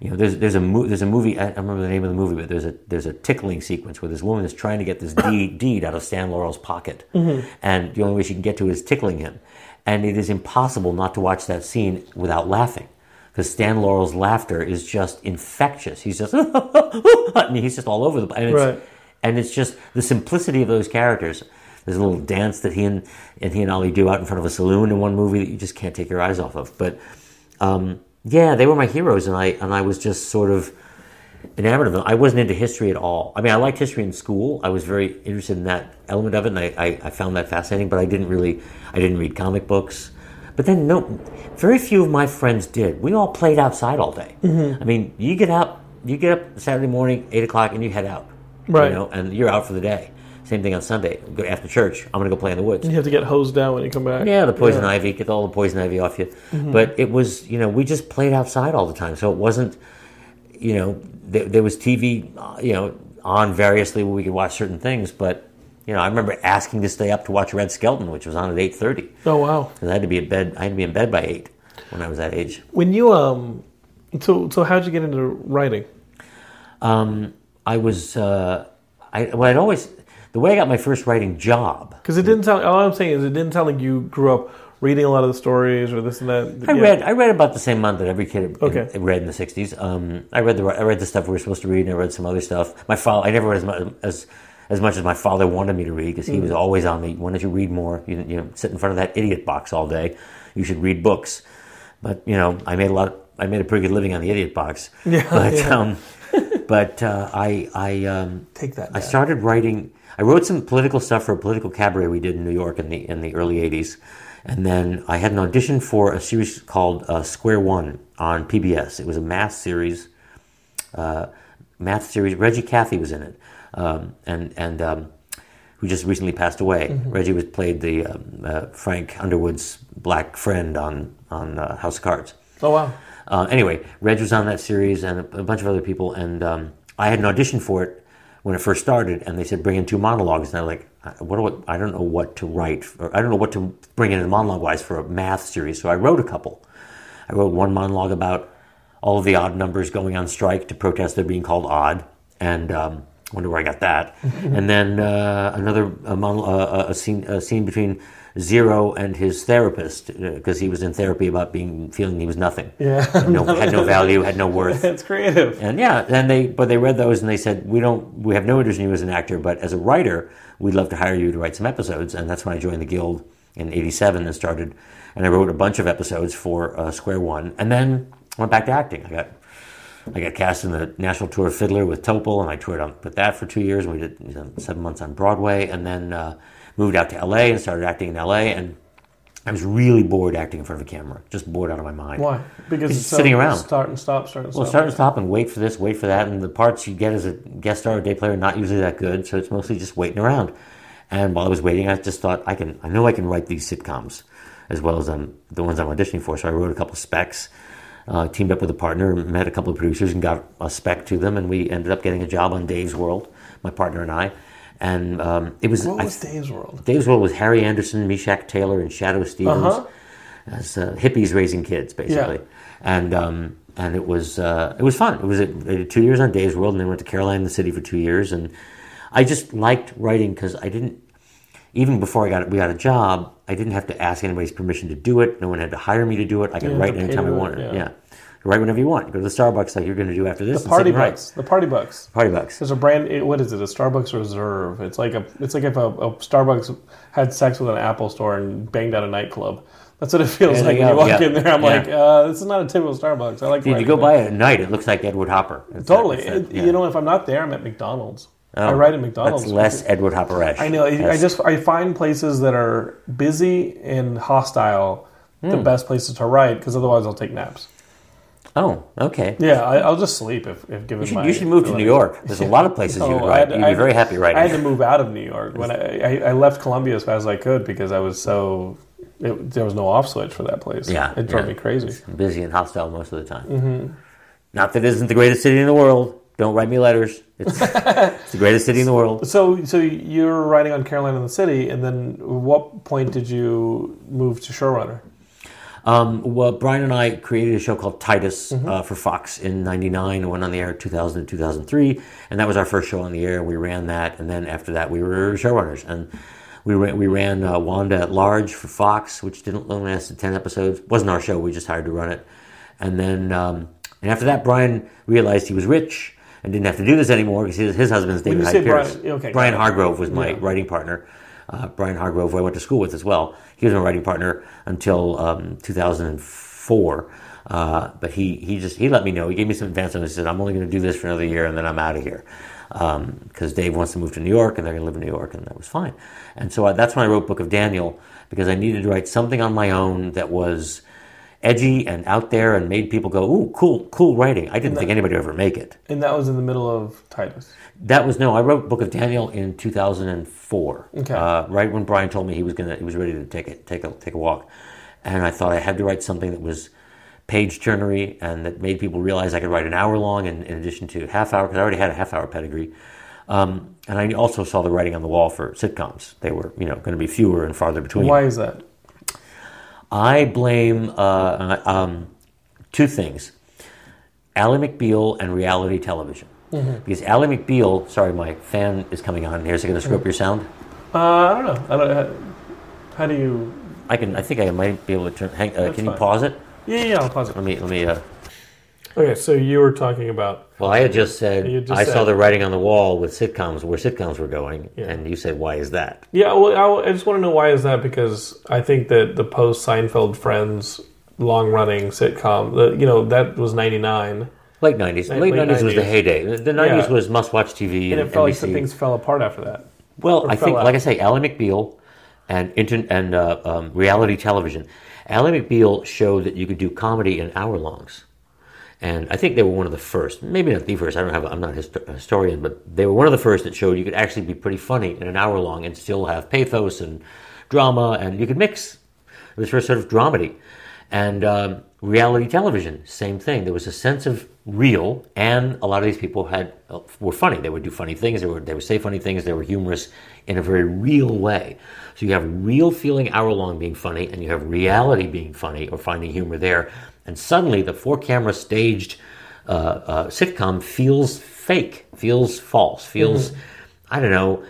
You know, there's there's a mo- there's a movie. I don't remember the name of the movie, but there's a there's a tickling sequence where this woman is trying to get this (coughs) deed, deed out of Stan Laurel's pocket, and the only way she can get to it is tickling him, and it is impossible not to watch that scene without laughing because Stan Laurel's laughter is just infectious. He's just (laughs) and he's just all over the place. And it's, Right. and it's just the simplicity of those characters. There's a little dance that he and, and he and Ollie do out in front of a saloon in one movie that you just can't take your eyes off of. But um, yeah, they were my heroes, and I and I was just sort of enamored of them. I wasn't into history at all. I mean, I liked history in school. I was very interested in that element of it, and I, I, I found that fascinating. But I didn't really, I didn't read comic books. But then, no, very few of my friends did. We all played outside all day. Mm-hmm. I mean, you get up, you get up Saturday morning, eight o'clock, and you head out. Right. You know, and you're out for the day. Same thing on Sunday. Go after church. I'm going to go play in the woods. You have to get hosed down when you come back. Yeah, the poison ivy, get all the poison ivy off you. Mm-hmm. But it was, you know, we just played outside all the time. So it wasn't, you know, there, there was TV, uh, you know, on variously where we could watch certain things. But, you know, I remember asking to stay up to watch Red Skelton, which was on at 8.30. Oh wow. Because I had to be in bed, I had to be in bed by 8 when I was that age. When you um, so so how'd you get into writing? Um, I was, uh, I, well, I'd always, the way I got my first writing job, Because it didn't sound. All I'm saying is, it didn't sound like you grew up reading a lot of the stories or this and that. I Yeah. read. I read about the same amount that every kid in- read in the '60s. Um, I read the. I read the stuff we were supposed to read, and I read some other stuff. My father. I never read as much as as much as my father wanted me to read because he was always on me. Why don't you read more? You, you know, sit in front of that idiot box all day. You should read books. But you know, I made a lot. I made a pretty good living on the idiot box. (laughs) Yeah, But yeah. um, but uh, I I um, Take that. I started writing. I wrote some political stuff for a political cabaret we did in New York in the in the early '80s, and then I had an audition for a series called uh, Square One on PBS. It was a math series. Uh, math series. Reggie Cathy was in it, um, and and um, who just recently passed away. Reggie was played the um, uh, Frank Underwood's black friend on on uh, House of Cards. Oh wow. Uh, anyway, Reg was on that series and a, a bunch of other people, and um, I had an audition for it when it first started, and they said bring in two monologues, and I'm like, I- what do I, I don't know what to write, or I don't know what to bring in monologue wise for a math series, so I wrote a couple. I wrote one monologue about all of the odd numbers going on strike to protest their being called odd, and um, wonder where I got that. (laughs) and then uh, another a, mon- uh, a scene a scene between Zero and his therapist because he was in therapy about being feeling he was nothing, Yeah. had no, had no (laughs) value, had no worth. It's (laughs) creative. And yeah, and they but they read those and they said we don't we have no interest in you as an actor, but as a writer, we'd love to hire you to write some episodes. And that's when I joined the guild in '87 and started, and I wrote a bunch of episodes for uh, Square One, and then went back to acting. I got I got cast in the national tour of Fiddler with Topol, and I toured on with that for two years. And we did you know, seven months on Broadway, and then uh, moved out to LA and started acting in LA. And I was really bored acting in front of a camera, just bored out of my mind. Why? Because It's it's sitting so- around. Start and stop. Start and stop. Well, start and stop and wait for this, wait for that, and the parts you get as a guest star or day player are not usually that good, so it's mostly just waiting around. And while I was waiting, I just thought I can, I know I can write these sitcoms as well as um, the ones I'm auditioning for. So I wrote a couple specs, uh, teamed up with a partner, met a couple of producers, and got a spec to them, and we ended up getting a job on Dave's World, my partner and I. And um, it was, What I- was Dave's World? Dave's World was Harry Anderson, Meshach Taylor, and Shadoe Stevens Uh-huh. as uh, hippies raising kids, basically. Yeah. And um, and it was uh, it was fun. It was I two years on Dave's World, and then went to Caroline the City for two years. And I just liked writing because I didn't even before I got we got a job, I didn't have to ask anybody's permission to do it. No one had to hire me to do it. I could write anytime I pay to do it, wanted. yeah. Yeah. Write whenever you want. You go to the Starbucks like you're going to do after this. The party bucks. The party bucks. Party bucks. There's a brand. it- What is it? A Starbucks Reserve. It's like a. It's like if a, a Starbucks had sex with an Apple store and banged out a nightclub. That's what it feels Yeah, like when you walk in there. I'm like, uh, this is not a typical Starbucks. I like. If you go by at night, it looks like Edward Hopper. It's Totally. it's that- It-. You know, if I'm not there, I'm at McDonald's. Oh, I write at McDonald's. That's less Edward Hopper-ish. I know. I- I just I find places that are busy and hostile the Hmm. best places to write because otherwise I'll take naps. Oh, okay. Yeah, I, I'll just sleep if, if given You should, my. you should move to New. York. There's a lot of (laughs) places you would write. had- You'd be very happy writing. I had to move out of New York when I, I, I left Columbia as fast as I could because I was so it, there was no off switch for that place. Yeah, it drove yeah. me crazy. busy and hostile most of the time. Mm-hmm. Not that it isn't the greatest city in the world. Don't write me letters. It's, (laughs) it's the greatest city in the world. So, so you're writing on Caroline in the City, and then what point did you move to showrunner? Um, well, Brian and I created a show called Titus uh, for Fox in '99. It went on the air in 2000 and 2003, and that was our first show on the air. We ran that, and then after that, we were showrunners, and we ran, we ran uh, Wanda at Large for Fox, which didn't only lasted 10 episodes. wasn't our show. We just hired to run it, and then um, and after that, Brian realized he was rich and didn't have to do this anymore because his, his husband's David Hyde Pierce. Brian- okay, Brian. Hargrove was my Yeah. writing partner. Uh, Brian Hargrove, who I went to school with as well. He was my writing partner until um, 2004. Uh, but he, he just he let me know. He gave me some advance notice. He said, "I'm only going to do this for another year, and then I'm out of here." Because Dave wants to move to New York, and they're going to live in New York, and that was fine. And so I, that's when I wrote Book of Daniel because I needed to write something on my own that was edgy and out there and made people go, "Ooh, cool, cool writing." I didn't think anybody would ever make it. And that was in the middle of Titus. That was no. I wrote Book of Daniel in 2004. Okay. Uh, right when Brian told me he was gonna, he was ready to take a take a take a walk, and I thought I had to write something that was page turnery and that made people realize I could write an hour long in, in addition to half hour because I already had a half hour pedigree. Um, and I also saw the writing on the wall for sitcoms. They were, you know, going to be fewer and farther between. Why is that? I blame uh, um, two things Ally McBeal and reality television. Because Ally McBeal, sorry, my fan is coming on here. Is it going to screw up your sound? Uh, I don't know. I don't. How, how do you? I can. I think I might be able to turn. Hang, uh, can you pause it? Yeah, yeah. I'll pause it. Let me. Let me. Uh, Okay, so you were talking about. well, I had just said You just I saw the writing on the wall with sitcoms where sitcoms were going, Yeah. and you said, "Why is that?" Yeah, well, I, I just want to know why is that because I think that the post Seinfeld Friends long running sitcom, the, you know, that was ninety nine, Late nineties. Late- nineties was the heyday. The- nineties Yeah. was must-watch TV and and, it felt like some things fell apart after that. Well, or I think, fell like. I say, Ally McBeal and inter- and uh, um, reality television. Ally McBeal showed that you could do comedy in hour longs, and I think they were one of the first. Maybe not the first. I don't have. I'm not a histo- a historian, but they were one of the first that showed you could actually be pretty funny in an hour long and still have pathos and drama, and you could mix. It was first sort of dramedy, and um, reality television, same thing. There was a sense of real, and a lot of these people had uh, were funny. They would do funny things. They would they would say funny things. They were humorous in a very real way. So you have real feeling hour long being funny, and you have reality being funny or finding humor there. And suddenly, the four camera staged uh, uh, sitcom feels fake, feels false, feels I don't know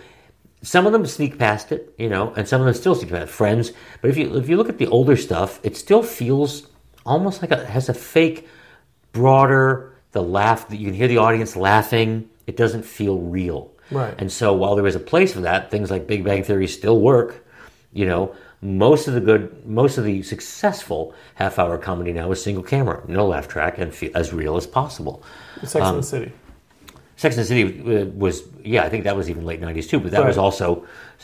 some of them sneak past it, you know, and some of them still sneak past it. Friends, but if you if you look at the older stuff, it still feels almost like a has a fake, broader. The laugh that you can hear the audience laughing. It doesn't feel real. Right. And so while there is a place for that, things like Big Bang Theory still work. You know, most of the good, most of the successful half-hour comedy now is single camera, no laugh track, and fe- as real as possible. Sex Um, and the City. Sex and the City was, yeah, I think that was even late '90s too. But that Right. was also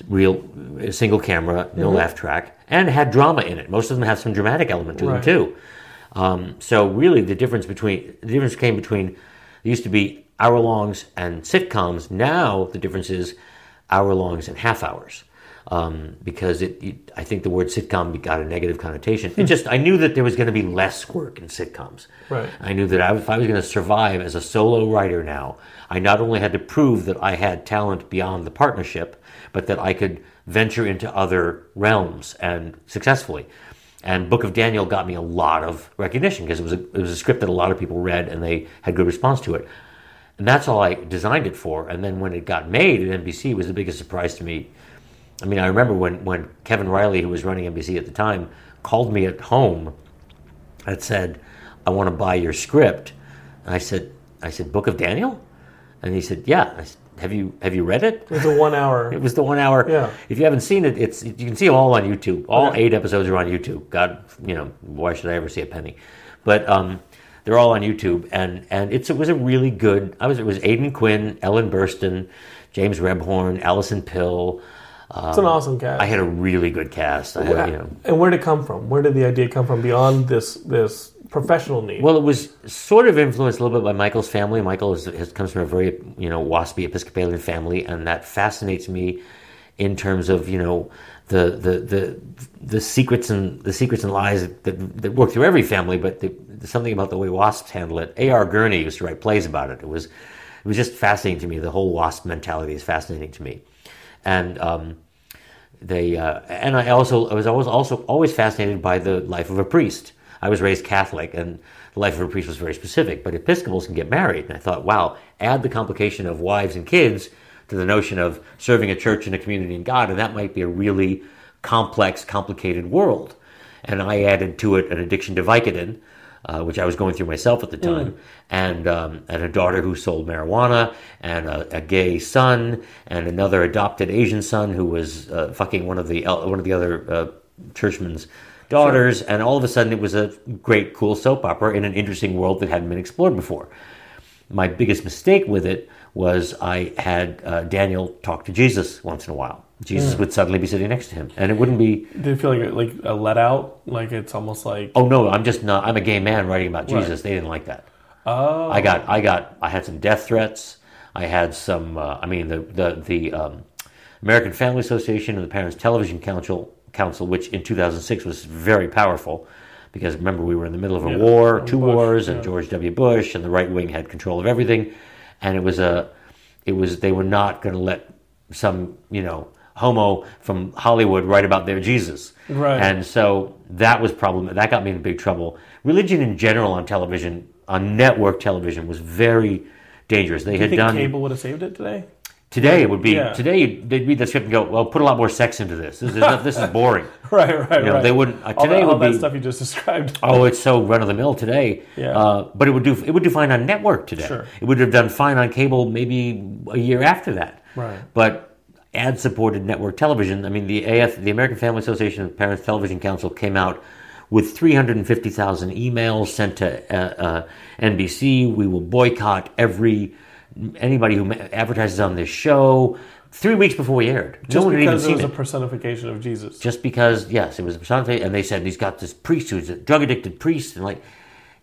real, uh, single camera, no laugh track, and had drama in it. Most of them have some dramatic element to Right. them too. Um, so really, the difference between the difference came between there used to be hour longs and sitcoms. Now the difference is hour longs and half hours. Um, because it, it, I think the word sitcom got a negative connotation. It just, I knew that there was going to be less work in sitcoms. Right. I knew that I, if I was going to survive as a solo writer now, I not only had to prove that I had talent beyond the partnership, but that I could venture into other realms and successfully. And Book of Daniel got me a lot of recognition because it was a, it was a script that a lot of people read and they had good response to it. And that's all I designed it for. And then when it got made at NBC, it was the biggest surprise to me. I mean, I remember when, when Kevin Reilly, who was running NBC at the time, called me at home and said, I want to buy your script. And I said, I said, Book of Daniel? And he said, Yeah. I said, have you have you read it? It was a one hour. (laughs) It was the one hour. Yeah. If you haven't seen it, it's you can see them all on YouTube. All Okay. eight episodes are on YouTube. God, you know, why should I ever see a penny? But um, they're all on YouTube, and and it's it was a really good. I was it was Aidan Quinn, Ellen Burstyn, James Rebhorn, Alison Pill. It's an awesome cast. I had a really good cast. I had, you know, and where did it come from? Where did the idea come from beyond this this professional need? Well, it was sort of influenced a little bit by Michael's family. Michael is, has, comes from a very, you know, waspy Episcopalian family, and that fascinates me in terms of, you know, the the the the secrets and the secrets and lies that that work through every family, but the, something about the way wasps handle it. A.R. Gurney used to write plays about it. It was it was just fascinating to me. The whole wasp mentality is fascinating to me, and um, they uh, and I also I was always also always fascinated by the life of a priest. I was raised Catholic, and the life of a priest was very specific. But Episcopals can get married, and I thought, wow, add the complication of wives and kids to the notion of serving a church and a community and God, and that might be a really complex, complicated world. And I added to it an addiction to Vicodin, uh, which I was going through myself at the time, mm. and and a daughter who sold marijuana, and a, a, gay son, and another adopted Asian son who was uh, fucking one of the one of the other uh, churchmen's daughters, sure. and all of a sudden it was a great, cool soap opera in an interesting world that hadn't been explored before. My biggest mistake with it was I had uh, Daniel talk to Jesus once in a while. Jesus mm. would suddenly be sitting next to him, and it wouldn't be. Did it feel like a, like a let out? Like it's almost like. Oh no! I'm just not. I'm a gay man writing about Jesus. Right. They didn't like that. Oh. I got. I got. I had some death threats. I had some. Uh, I mean, the the the um, American Family Association and the Parents Television Council, Council, which in 2006 was very powerful, because remember we were in the middle of a yeah, war, two Bush, wars, and George W. Bush, and the right wing had control of everything, and it was a. It was. They were not going to let some you know homo from Hollywood write about their Jesus. Right. And so that was problem. That got me in big trouble. Religion in general on television, on network television, was very dangerous. They Do had done cable would have saved it today. Today it would be yeah. today they'd read the script and go, well, put a lot more sex into this. This is this is boring. (laughs) right, right, you know, right. They wouldn't. Uh, today all that, would all be stuff you just (laughs) described. oh, it's so run of the mill today. Yeah. Uh, but it would do it would do fine on network today. Sure. It would have done fine on cable maybe a year after that. Right. But ad supported network television. I mean, the AF, the American Family Association of Parents Television Council, came out with 350,000 emails sent to uh, uh, NBC. We will boycott every anybody who advertises on this show. Three weeks before we aired, just no one because had even it was a personification of Jesus. Just because, yes, it was a personification, and they said he's got this priest who's a drug addicted priest, and like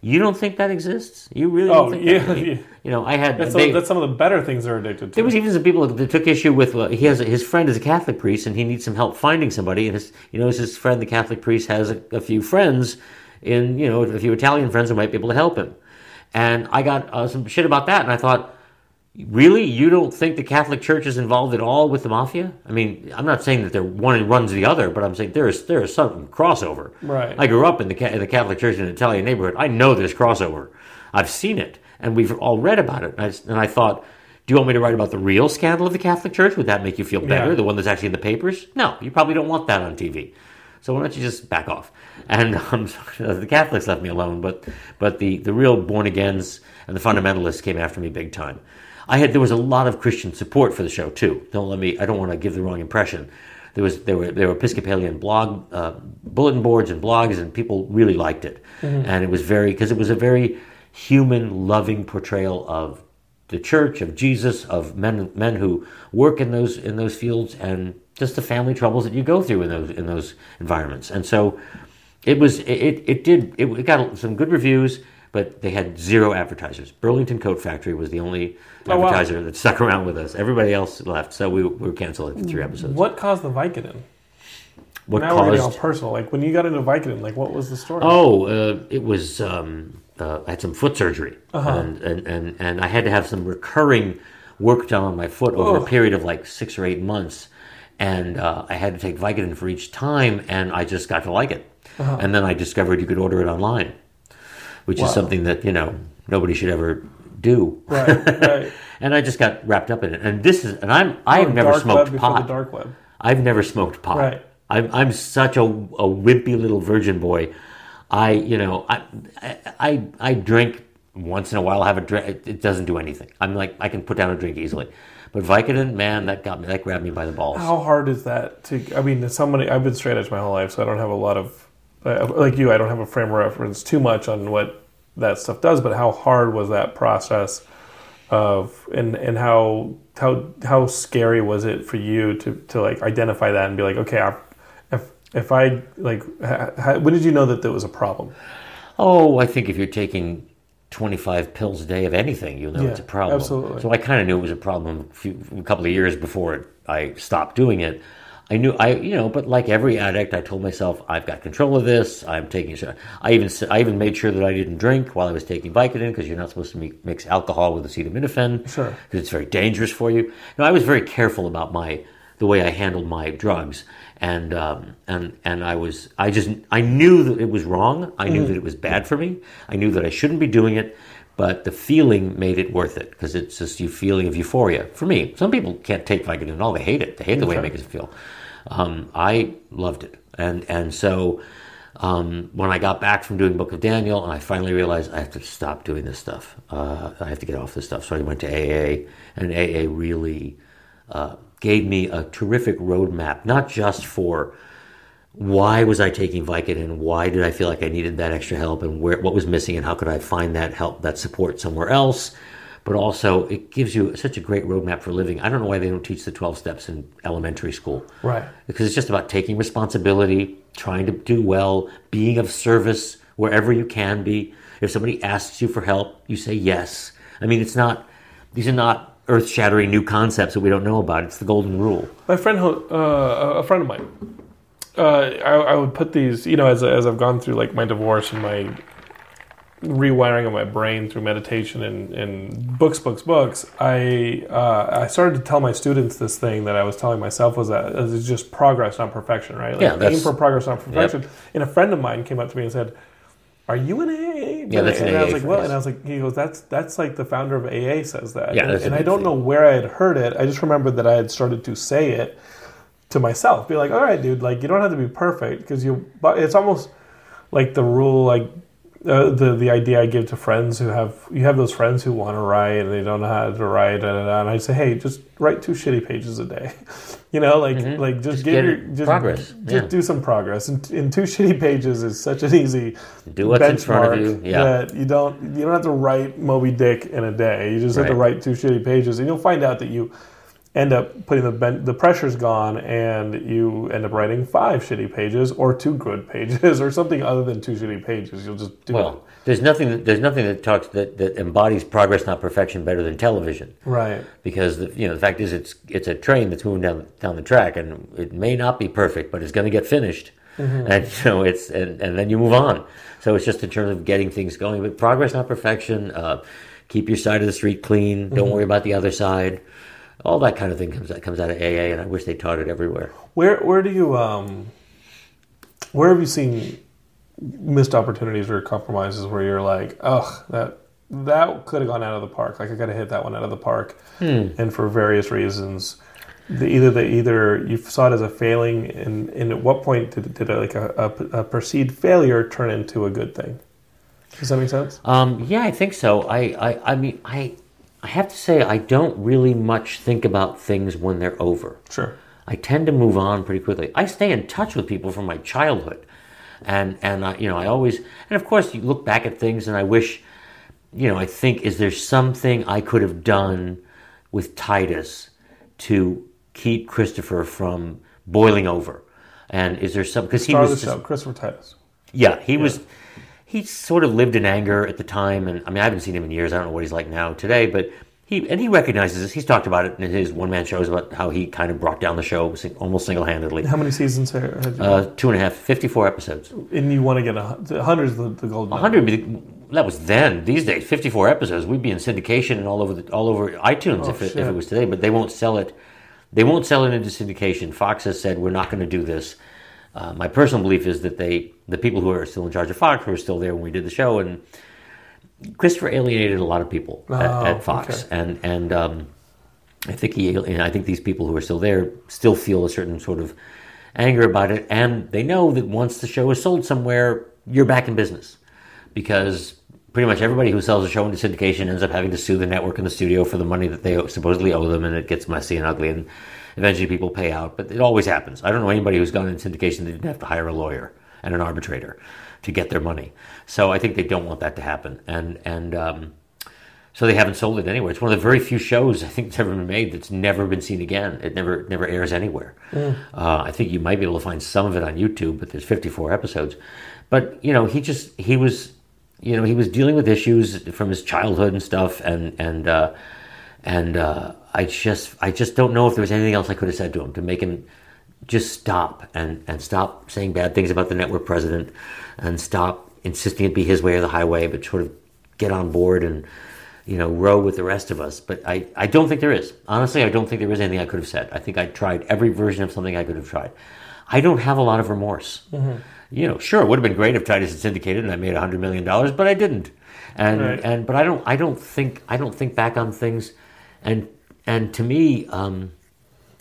you don't think that exists? You really oh, don't think yeah, that? yeah. You know, I had that's, they, some, that's some of the better things they're addicted to. There was even some people that took issue with uh, he has a, his friend is a Catholic priest and he needs some help finding somebody and his you know his friend the Catholic priest has a, a few friends in you know a few Italian friends who might be able to help him, and I got uh, some shit about that and I thought Really? You don't think the Catholic Church is involved at all with the mafia? I mean, I'm not saying that there one runs the other, but I'm saying there is there is some crossover. Right. I grew up in the in the Catholic Church in an Italian neighborhood. I know there's crossover. I've seen it, and we've all read about it. And I, and I thought, do you want me to write about the real scandal of the Catholic Church? Would that make you feel better? Yeah. The one that's actually in the papers? No, you probably don't want that on TV. So why don't you just back off? And (laughs) um, the Catholics left me alone, but but the the real born agains and the fundamentalists came after me big time. I had there was a lot of Christian support for the show too. Don't let me. I don't want to give the wrong impression. There was there were there were Episcopalian blog uh, bulletin boards and blogs, and people really liked it. Mm-hmm. And it was very because it was a very human, loving portrayal of the church, of Jesus, of men men who work in those in those fields, and just the family troubles that you go through in those in those environments. And so it was it it did it, it got some good reviews but they had zero advertisers. Burlington Coat Factory was the only oh, advertiser wow. that stuck around with us. Everybody else left, so we, we were canceled after three episodes. What caused the Vicodin? What now caused? we're getting all personal. Like when you got into Vicodin, like what was the story? Oh, uh, it was. Um, uh, I had some foot surgery, uh-huh. and, and, and and I had to have some recurring work done on my foot over oh. a period of like six or eight months, and uh, I had to take Vicodin for each time, and I just got to like it. Uh-huh. And then I discovered you could order it online which wow. is something that you know nobody should ever do. Right, (laughs) right. and I just got wrapped up in it. And this is, and I'm, I've oh, never smoked pot. dark web. I've never smoked pot. Right. I'm, I'm such a, a wimpy little virgin boy. I, you know, I, I, I drink once in a while. I have a drink. It doesn't do anything. I'm like, I can put down a drink easily. But Vicodin, man, that got me. That grabbed me by the balls. How hard is that to? I mean, somebody. I've been straight edge my whole life, so I don't have a lot of Uh, like you, I don't have a frame of reference too much on what that stuff does, but how hard was that process of and and how how how scary was it for you to to like identify that and be like, okay, I, if if I like, ha, when did you know that there was a problem? Oh, I think if you're taking 25 pills a day of anything, you'll know yeah, it's a problem. Absolutely. So I kind of knew it was a problem a, few, a couple of years before I stopped doing it. I knew I you know, but like every addict, I told myself I've got control of this. I'm taking. I even I even made sure that I didn't drink while I was taking Vicodin because you're not supposed to mix alcohol with acetaminophen. Sure. Because it's very dangerous for you. Now I was very careful about my the way I handled my drugs, and um, and and I was I just I knew that it was wrong. I knew mm. that it was bad for me. I knew that I shouldn't be doing it but the feeling made it worth it because it's just you feeling of euphoria. For me, some people can't take Vicodin at all; they hate it. They hate the way it makes them feel. Um, I loved it, and and so um, when I got back from doing Book of Daniel, I finally realized I have to stop doing this stuff. Uh, I have to get off this stuff. So I went to AA, and AA really uh, gave me a terrific roadmap, not just for why was I taking Vicodin? Why did I feel like I needed that extra help, and where what was missing, and how could I find that help, that support somewhere else? but also it gives you such a great roadmap for living. I don't know why they don't teach the 12 steps in elementary school. Right. Because it's just about taking responsibility, trying to do well, being of service wherever you can be. If somebody asks you for help, you say yes. I mean, it's not, these are not earth shattering new concepts that we don't know about. It's the golden rule. My friend, uh, a friend of mine, uh, I, I, would put these, you know, as, as I've gone through like my divorce and my rewiring of my brain through meditation and, and books, books, books, I uh, I started to tell my students this thing that I was telling myself was that it's just progress, not perfection, right? Like yeah, aim for progress, not perfection. Yep. And a friend of mine came up to me and said, "Are you an AA?" Yeah, that's an and I was like, "Well," and I was like, he goes, "That's that's like the founder of AA says that." Yeah, and, and I don't thing. know where I had heard it. I just remembered that I had started to say it to myself, be like, "All right, dude, like you don't have to be perfect because you." But it's almost like the rule, like uh, the the idea I give to friends who have you have those friends who want to write and they don't know how to write da, da, da, and I say hey just write two shitty pages a day (laughs) you know like mm-hmm. like just, just give your just, progress just yeah. do some progress and, and two shitty pages is such an easy do what's in front of you yeah that you don't you don't have to write Moby Dick in a day you just right. have to write two shitty pages and you'll find out that you end up putting the ben- the pressure's gone and you end up writing five shitty pages or two good (laughs) pages or something other than two shitty pages. You'll just do well, it. there's nothing that, there's nothing that talks that, that embodies progress not perfection better than television. Right. Because the, you know the fact is it's it's a train that's moving down down the track and it may not be perfect but it's going to get finished. Mm-hmm. and (laughs) you know it's and, and then you move on. So it's just in terms of getting things going. But progress not perfection uh, keep your side of the street clean. Don't mm-hmm. worry about the other side all that kind of thing comes comes out of AA, and I wish they taught it everywhere. Where where do you um, where have you seen missed opportunities or compromises where you're like, oh, that that could have gone out of the park. Like I got to hit that one out of the park, hmm. and for various reasons. The, either the either you saw it as a failing, and, and at what point did, did it, like a, a, a perceived failure turn into a good thing? Does that make sense? Um, yeah, I think so. I, I, I mean, I, I have to say, I don't really much think about things when they're over. Sure. I tend to move on pretty quickly. I stay in touch with people from my childhood, and and I, you know I always and of course you look back at things and I wish, you know, I think is there something I could have done with Titus to keep Christopher from boiling over, and is there some because he was the show, Christopher Titus. Yeah, he yeah. was he sort of lived in anger at the time, and I mean, I haven't seen him in years. I don't know what he's like now today, but he and he recognizes this. He's talked about it in his one man shows about how he kind of brought down the show almost single handedly. How many seasons have you? Uh, two and a half, 54 episodes. And you want to get a hundred the, the gold. hundred that was then. These days, fifty four episodes, we'd be in syndication and all over the, all over iTunes oh, if, it, if it was today. But they won't sell it. They won't sell it into syndication. Fox has said we're not going to do this. Uh, my personal belief is that they, the people who are still in charge of Fox, were still there when we did the show, and Christopher alienated a lot of people oh, at, at, Fox, okay. and and um, I think he, I think these people who are still there still feel a certain sort of anger about it, and they know that once the show is sold somewhere, you're back in business, because pretty much everybody who sells a show into syndication ends up having to sue the network and the studio for the money that they supposedly owe them, and it gets messy and ugly, and eventually people pay out, but it always happens. I don't know anybody who's gone in syndication that didn't have to hire a lawyer and an arbitrator to get their money. So I think they don't want that to happen, and and um, so they haven't sold it anywhere. It's one of the very few shows I think that's ever been made that's never been seen again. It never never airs anywhere. Mm. Uh, I think you might be able to find some of it on YouTube, but there's 54 episodes. But you know, he just he was you know he was dealing with issues from his childhood and stuff, and and uh, and uh, I just I just don't know if there was anything else I could have said to him to make him just stop and, and stop saying bad things about the network president and stop insisting it be his way or the highway, but sort of get on board and you know row with the rest of us. But I, I don't think there is. Honestly, I don't think there is anything I could have said. I think I tried every version of something I could have tried. I don't have a lot of remorse. Mm-hmm. You know, sure, it would have been great if Titus had syndicated and I made hundred million dollars, but I didn't. And right. and but I don't I don't think I don't think back on things, and and to me. Um,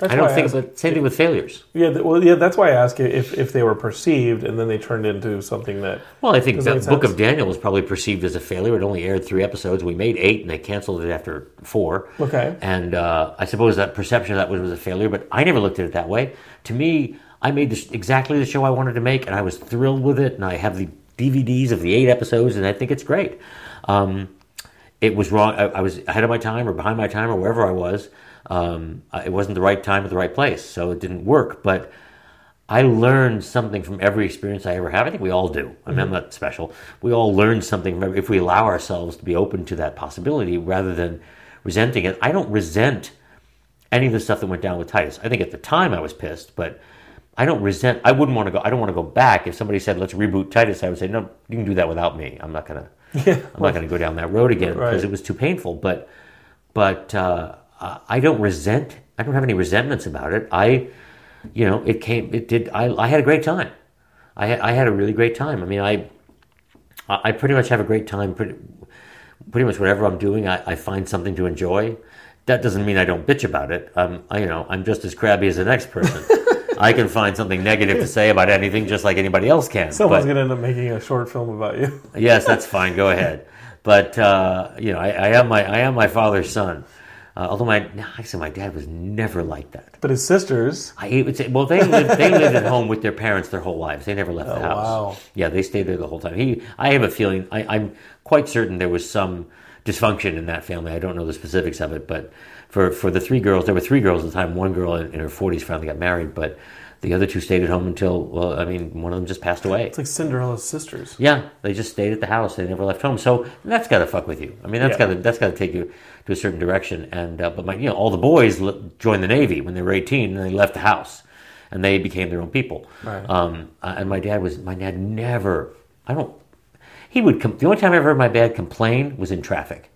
I don't think. But same thing with failures. Yeah, well, yeah. That's why I ask if if they were perceived and then they turned into something that. Well, I think the Book of Daniel was probably perceived as a failure. It only aired three episodes. We made eight, and they canceled it after four. Okay. And uh, I suppose that perception of that was, was a failure, but I never looked at it that way. To me, I made this, exactly the show I wanted to make, and I was thrilled with it. And I have the DVDs of the eight episodes, and I think it's great. Um, it was wrong. I, I was ahead of my time, or behind my time, or wherever I was. Um, it wasn't the right time at the right place, so it didn't work. But I learned something from every experience I ever have. I think we all do. I mean, mm-hmm. I'm not special. We all learn something from every, if we allow ourselves to be open to that possibility rather than resenting it. I don't resent any of the stuff that went down with Titus. I think at the time I was pissed, but I don't resent. I wouldn't want to go. I don't want to go back. If somebody said, "Let's reboot Titus," I would say, "No, you can do that without me. I'm not gonna. Yeah. I'm not gonna go down that road again because right. it was too painful." But, but uh, I don't resent. I don't have any resentments about it. I, you know, it came. It did. I, I had a great time. I had, I had a really great time. I mean, I, I pretty much have a great time. Pretty, pretty much whatever I'm doing, I, I find something to enjoy. That doesn't mean I don't bitch about it. Um, I, you know, I'm just as crabby as the next person. (laughs) I can find something negative to say about anything, just like anybody else can. Someone's going to end up making a short film about you. (laughs) yes, that's fine. Go ahead. But uh, you know, I, I, am my I am my father's son. Uh, although my actually my dad was never like that. But his sisters, I would say, well, they lived, they lived at home with their parents their whole lives. They never left oh, the house. Wow. Yeah, they stayed there the whole time. He, I have a feeling, I, I'm quite certain there was some dysfunction in that family. I don't know the specifics of it, but for for the three girls, there were three girls at the time. One girl in, in her 40s finally got married, but the other two stayed at home until, well, I mean, one of them just passed away. It's like Cinderella's sisters. Yeah, they just stayed at the house. They never left home. So that's got to fuck with you. I mean, that's yeah. got to that's got to take you to a certain direction. And uh, but my, you know, all the boys joined the Navy when they were 18, and they left the house, and they became their own people. Right. Um, uh, and my dad was my dad never. I don't. He would. Com- the only time I ever heard my dad complain was in traffic.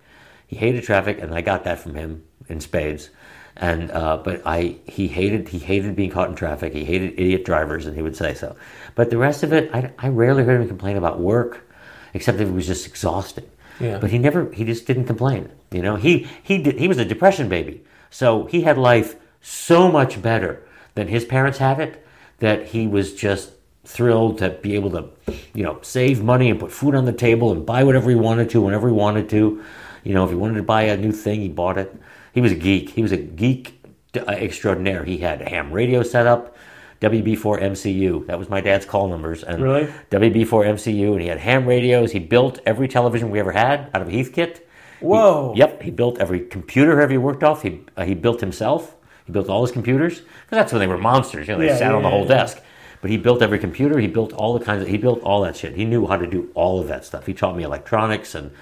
He hated traffic, and I got that from him in spades and uh, but I he hated he hated being caught in traffic. He hated idiot drivers, and he would say so. But the rest of it, I, I rarely heard him complain about work, except if it was just exhausting. Yeah. But he never he just didn't complain. You know, he he did he was a depression baby, so he had life so much better than his parents had it that he was just thrilled to be able to you know save money and put food on the table and buy whatever he wanted to whenever he wanted to. You know, if he wanted to buy a new thing, he bought it. He was a geek. He was a geek extraordinaire. He had a ham radio set up, WB4 MCU. That was my dad's call numbers. And really? WB4 MCU, and he had ham radios. He built every television we ever had out of a Heathkit. Whoa. He, yep. He built every computer ever he worked off. He, uh, he built himself. He built all his computers because that's when they were monsters. You know, they yeah, sat yeah, on the whole yeah, desk. But he built every computer. He built all the kinds of. He built all that shit. He knew how to do all of that stuff. He taught me electronics and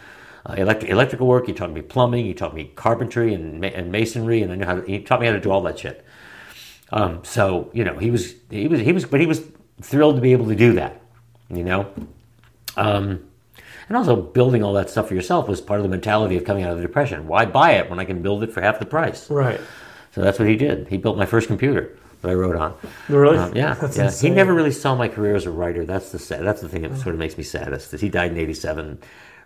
uh, elect- electrical work. He taught me plumbing. He taught me carpentry and, ma- and masonry, and I knew how to, he taught me how to do all that shit. Um, so you know, he was he was he was, but he was thrilled to be able to do that. You know, um, and also building all that stuff for yourself was part of the mentality of coming out of the depression. Why buy it when I can build it for half the price? Right. So that's what he did. He built my first computer that I wrote on. Really? Um, yeah. That's yeah. Insane. He never really saw my career as a writer. That's the sad, that's the thing that sort of makes me saddest. He died in '87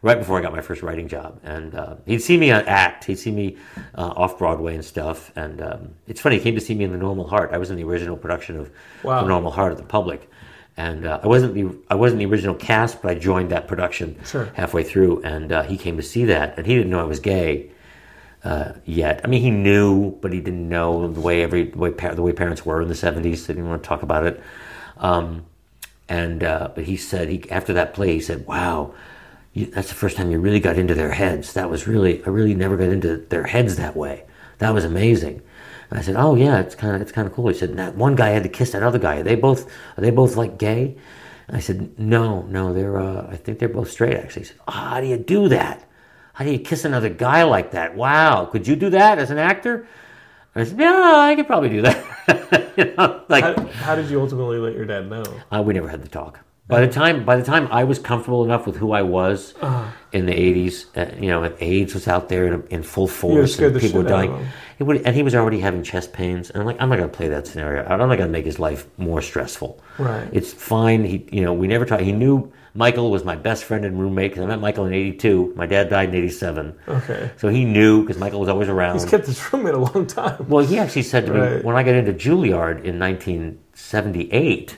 right before I got my first writing job. And uh, he'd see me act, he'd see me uh, off Broadway and stuff. And um, it's funny, he came to see me in The Normal Heart. I was in the original production of wow. The Normal Heart at the Public. And uh, I wasn't the I wasn't the original cast, but I joined that production sure. halfway through, and uh, he came to see that, and he didn't know I was gay uh, yet. I mean, he knew, but he didn't know the way every the way, the way parents were in the seventies. They didn't want to talk about it. Um, and uh, but he said he after that play, he said, "Wow, you, that's the first time you really got into their heads. That was really, I really never got into their heads that way. That was amazing. And I said, oh yeah, it's kind of, it's kind of cool. He said, that one guy had to kiss that other guy. Are they both, are they both like gay? And I said, no, no, they're, uh, I think they're both straight actually. He said, oh, how do you do that? How do you kiss another guy like that? Wow. Could you do that as an actor? I said, yeah, I could probably do that. (laughs) you know, like How, how did you ultimately let your dad know? uh, we never had the talk. By the time, by the time I was comfortable enough with who I was Uh-huh. in the '80s, uh, you know, AIDS was out there in, in full force, and people were shit out of dying. It would, and he was already having chest pains, and I'm like, I'm not going to play that scenario. I'm not going to make his life more stressful. Right. It's fine. He, you know, we never talked. He knew Michael was my best friend and roommate because I met Michael in '82. My dad died in '87, Okay. so he knew because Michael was always around. He's kept his roommate a long time. Well, he actually said to me when I got into Juilliard in 1978,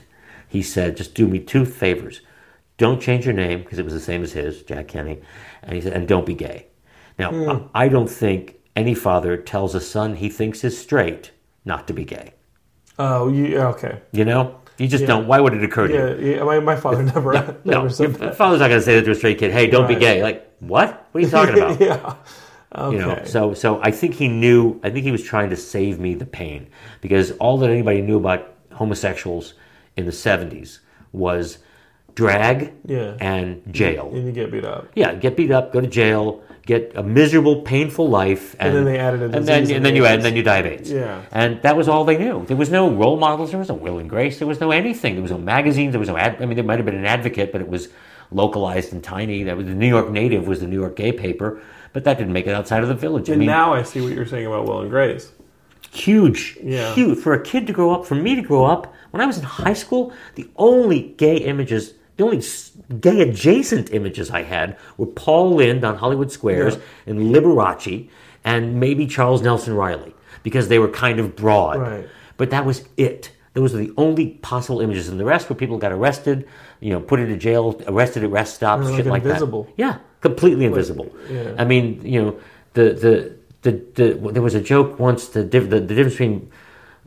he said, "Just do me two favors. Don't change your name because it was the same as his, Jack Kenny." And he said, "And don't be gay." Now, Hmm. I I don't think any father tells a son he thinks is straight not to be gay. Oh, you yeah, okay? You know, you just don't. Why would it occur to you? Yeah, yeah. My, my father (laughs) never No, never said your that. father's not going to say that to a straight kid. Hey, don't be gay. Like what? What are you talking about? (laughs) yeah. Okay. you know so so i think he knew i think he was trying to save me the pain because all that anybody knew about homosexuals in the 70s was drag Yeah. and jail and you get beat up. yeah get beat up go to jail get a miserable painful life and, then they added a and then, disease and then you add and then you die of AIDS. Yeah. and that was all they knew there was no role models there was no will and grace there was no anything there was no magazines there was no ad, i mean there might have been an advocate but it was localized and tiny that was the new york native was the new york gay paper but that didn't make it outside of the village i And mean now I see what you're saying about Will and Grace. huge, Yeah. huge for a kid to grow up. For me to grow up, when I was in high school, the only gay images, the only gay adjacent images I had were Paul Lynde on Hollywood Squares Yeah. and Liberace, and maybe Charles Nelson Reilly because they were kind of broad. Right. But that was it. Those were the only possible images, and the rest were people got arrested, you know, put into jail, arrested at rest stops, shit like like invisible. that. Yeah, completely invisible. yeah. I mean, you know, the the the, the there was a joke once. The diff, the, the difference between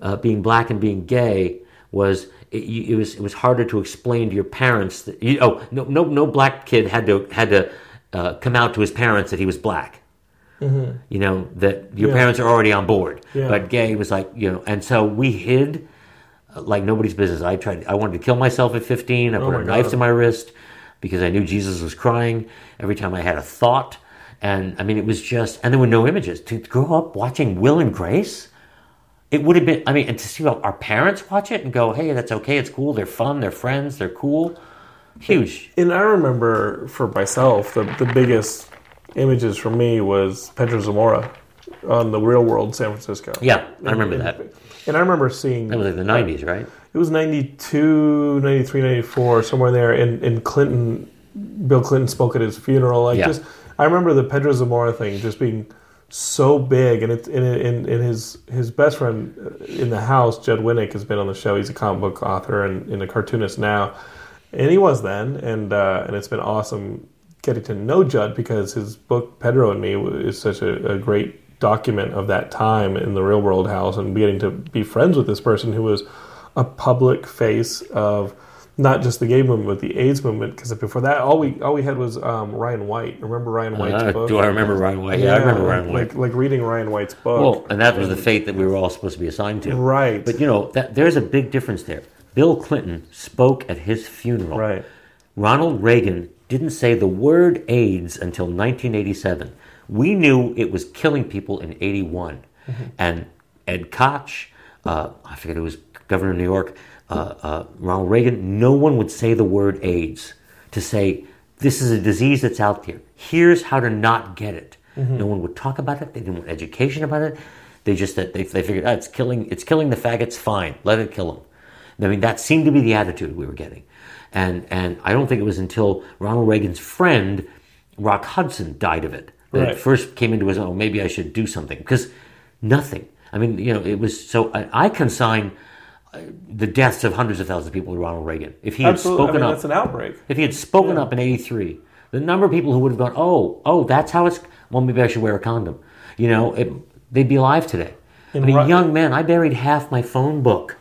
uh, being black and being gay was it, it was it was harder to explain to your parents. That, you, oh, no no no black kid had to had to uh, come out to his parents that he was black. You know that your Yeah. parents are already on board, Yeah. but gay was like you know, and so we hid uh, like nobody's business. I tried. I wanted to kill myself at 15. I put Oh my a knife God. to my wrist because I knew Jesus was crying every time I had a thought. And I mean, it was just, and there were no images. To grow up watching Will and Grace, it would have been, I mean, and to see our parents watch it and go, hey, that's okay, it's cool, they're fun, they're friends, they're cool. Huge. And I remember for myself, the, the biggest images for me was Pedro Zamora on the Real World San Francisco. Yeah, I remember and, that. And I remember seeing That was like the 90s, right? it was 92, 93, 94, somewhere there. And, and Clinton, Bill Clinton spoke at his funeral. Like Yeah. just, I remember the Pedro Zamora thing just being so big. And it's and his his best friend in the house, Judd Winick, has been on the show. He's a comic book author and, and a cartoonist now, and he was then. And uh, and it's been awesome getting to know Judd because his book Pedro and Me is such a, a great document of that time in the real world house and getting to be friends with this person who was a public face of not just the gay movement but the AIDS movement because before that all we all we had was um, Ryan White remember Ryan White's Uh, book do I remember Ryan White? Yeah, I remember Ryan White. like like reading Ryan White's book Well, and that was the fate that we were all supposed to be assigned to. right But you know, that, there's a big difference there. Bill Clinton spoke at his funeral. right Ronald Reagan didn't say the word AIDS until 1987. We knew it was killing people in 81. And Ed Koch, uh, I forget who was governor of New York, uh, uh, Ronald Reagan, no one would say the word AIDS to say, this is a disease that's out there. Here's how to not get it. No one would talk about it. They didn't want education about it. They just that they, they figured, ah, it's killing, it's killing the faggots. Fine, let it kill them. I mean, that seemed to be the attitude we were getting. And, and I don't think it was until Ronald Reagan's friend, Rock Hudson, died of it that Right. it first came into his own. Maybe I should do something because nothing. I mean, you know, it was so. I, I consign the deaths of hundreds of thousands of people to Ronald Reagan. If he had absolutely I spoken mean, up, that's an outbreak if he had spoken up in '83, the number of people who would have gone, "Oh, oh, that's how it's." Well, maybe I should wear a condom. You know, it, they'd be alive today. I mean, Ro- young men. I buried half my phone book.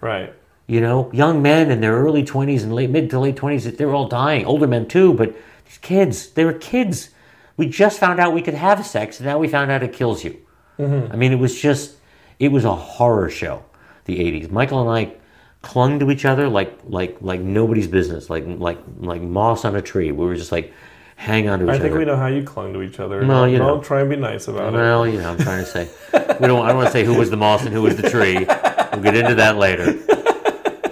right You know, young men in their early 20s and late mid to late 20s, they're all dying. Older men too, but these kids, they were kids. We just found out we could have sex, and now we found out it kills you. Mm-hmm. I mean, it was just, it was a horror show. The 80s. Michael and I clung to each other like like like nobody's business, like like like moss on a tree. We were just like hang on to each I other. I think we know how you clung to each other. Well, don't, you know. try and be nice about it. Well, you know, I'm trying to say we don't. I don't want to say who was the moss and who was the tree. We'll get into that later.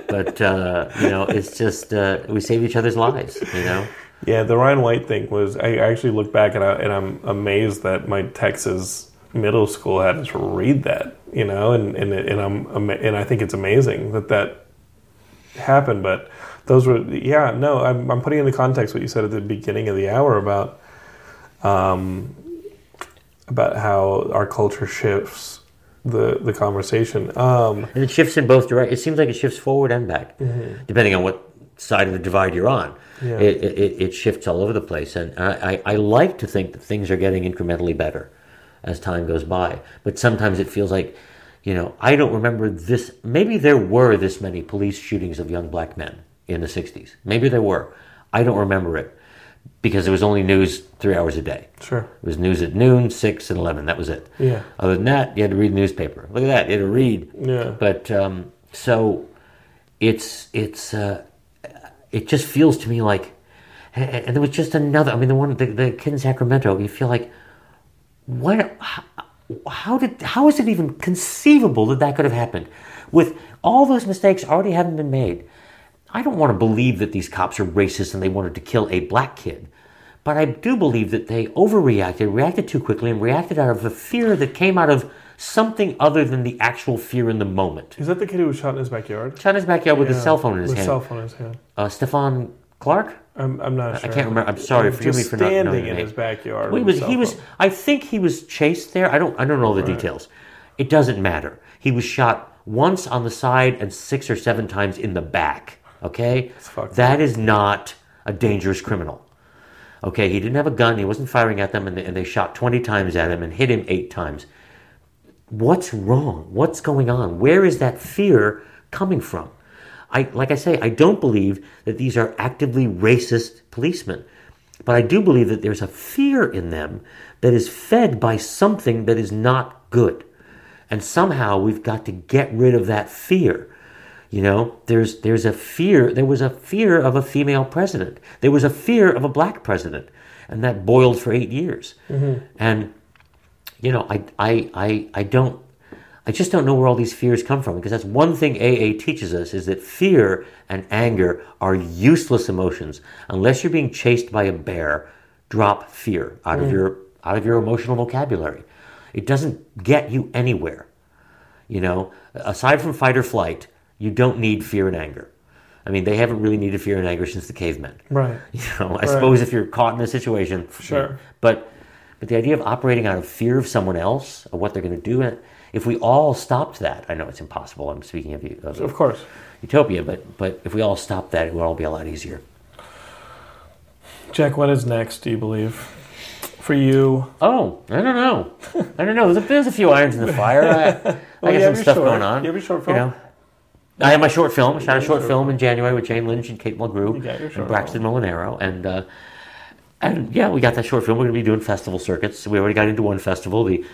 But uh, you know, it's just uh, we save each other's lives. You know. Yeah, the Ryan White thing was. I actually look back and, I, and I'm amazed that my Texas middle school had us read that. You know, and and and I'm and I think it's amazing that that happened. But those were yeah. No, I'm I'm putting into context what you said at the beginning of the hour about um about how our culture shifts the the conversation. Um, And it shifts in both directions. It seems like it shifts forward and back, depending on what side of the divide you're on. Yeah. It, it, it shifts all over the place. And I, I, I like to think that things are getting incrementally better as time goes by. But sometimes it feels like, you know, I don't remember this. Maybe there were this many police shootings of young black men in the 60s. Maybe there were. I don't remember it because it was only news three hours a day. sure. It was news at noon, 6, and 11. That was it. Yeah. Other than that, you had to read the newspaper. Look at that. You had to read. Yeah. But um, so it's it's uh, it just feels to me like, and and there was just another. I mean, the one the, the kid in Sacramento. You feel like, what? How, how did how is it even conceivable that that could have happened? With all those mistakes already having been made, I don't want to believe that these cops are racist and they wanted to kill a black kid. But I do believe that they overreacted, reacted too quickly, and reacted out of a fear that came out of something other than the actual fear in the moment. Is that the kid who was shot in his backyard? Shot in his backyard with his Yeah, cell phone in his with hand. cell phone in his hand. Uh, Stephon Clark? I'm, I'm not sure. I can't remember. I'm sorry. Forgive me for not standing in his backyard. Well, he was. He was. I think he was chased there. I don't. I don't know the details. It doesn't matter. He was shot once on the side and six or seven times in the back. Okay, that is not a dangerous criminal. Okay, he didn't have a gun. He wasn't firing at them, and they, and they shot twenty times at him and hit him eight times. What's wrong? What's going on? Where is that fear coming from? I, like I say, I don't believe that these are actively racist policemen, but I do believe that there's a fear in them that is fed by something that is not good, and somehow we've got to get rid of that fear. You know, there's there's a fear. There was a fear of a female president. There was a fear of a black president, and that boiled for eight years. Mm-hmm. And you know, I, I, I, I don't, I just don't know where all these fears come from because that's one thing AA teaches us is that fear and anger are useless emotions. Unless you're being chased by a bear, drop fear out of mm. your out of your emotional vocabulary. It doesn't get you anywhere. You know, aside from fight or flight, you don't need fear and anger. I mean, they haven't really needed fear and anger since the cavemen. Right. (laughs) You know, I suppose if you're caught in a situation, Sure. But but the idea of operating out of fear of someone else, of what they're going to do, and if we all stopped that, I know it's impossible. I'm speaking of, you- of Of course. utopia, but but if we all stopped that, it would all be a lot easier. Jack, what is next, do you believe? For you? Oh, I don't know. I don't know. There's a, there's a few irons in the fire. I, I (laughs) got some stuff short. going on. You have your short You film? know, I have my short film. I shot a short film in January with Jane Lynch and Kate Mulgrew You short and Braxton Molinaro, and uh, and yeah, we got that short film. We're going to be doing festival circuits. We already got into one festival, the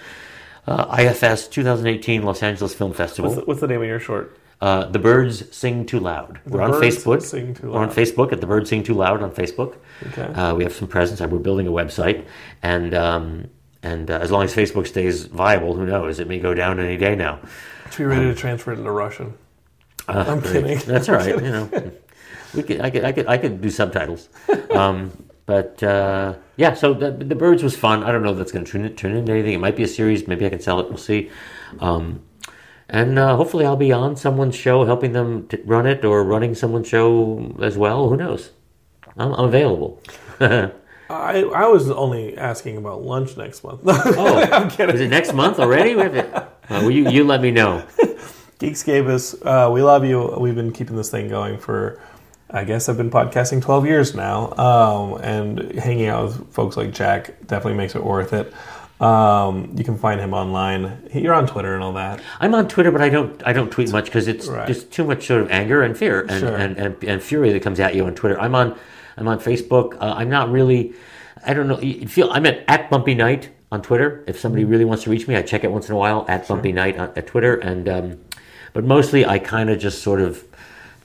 uh, IFS 2018 Los Angeles Film Festival. What's the, what's the name of your short? Uh, the Birds Sing Too Loud. We're on Facebook. Sing Too We're on Facebook at the Birds Sing Too Loud on Facebook. Okay. Uh, we have some presence. We're building a website, and um, and uh, as long as Facebook stays viable, who knows? It may go down any day now. To be ready to transfer it into Russian. Uh, I'm kidding. That's all (laughs) right. You know, we could. I could. I could. I could do subtitles. (laughs) Um, but uh, yeah, so the, the birds was fun. I don't know if that's going to turn, turn into anything. It might be a series. Maybe I can sell it. We'll see. Um, and uh, hopefully, I'll be on someone's show, helping them run it, or running someone's show as well. Who knows? I'm, I'm available. (laughs) I, I was only asking about lunch next month. (laughs) Oh, I'm kidding. is it next month already? We have it. Uh, well, you you let me know. (laughs) Geekscapists, uh, we love you. We've been keeping this thing going for, I guess I've been podcasting 12 years now. Um, and hanging out with folks like Jack definitely makes it worth it. Um, you can find him online. You're on Twitter and all that. I'm on Twitter, but I don't I don't tweet much because it's Right. just too much sort of anger and fear and, Sure. and, and, and fury that comes at you on Twitter. I'm on I'm on Facebook. Uh, I'm not really I don't know. You feel I'm at at Bumpy Night on Twitter. If somebody really wants to reach me, I check it once in a while at Bumpy Night on, at Twitter. And um, but mostly I kind of just sort of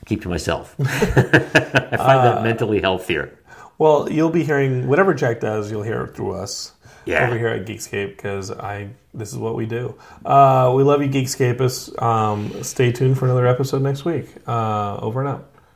keep to myself. (laughs) I find that mentally healthier. Well, you'll be hearing whatever Jack does. You'll hear it through us. Yeah. Over here at Geekscape because I this is what we do. Uh, we love you, Geekscapists. Um, stay tuned for another episode next week. Uh, over and out.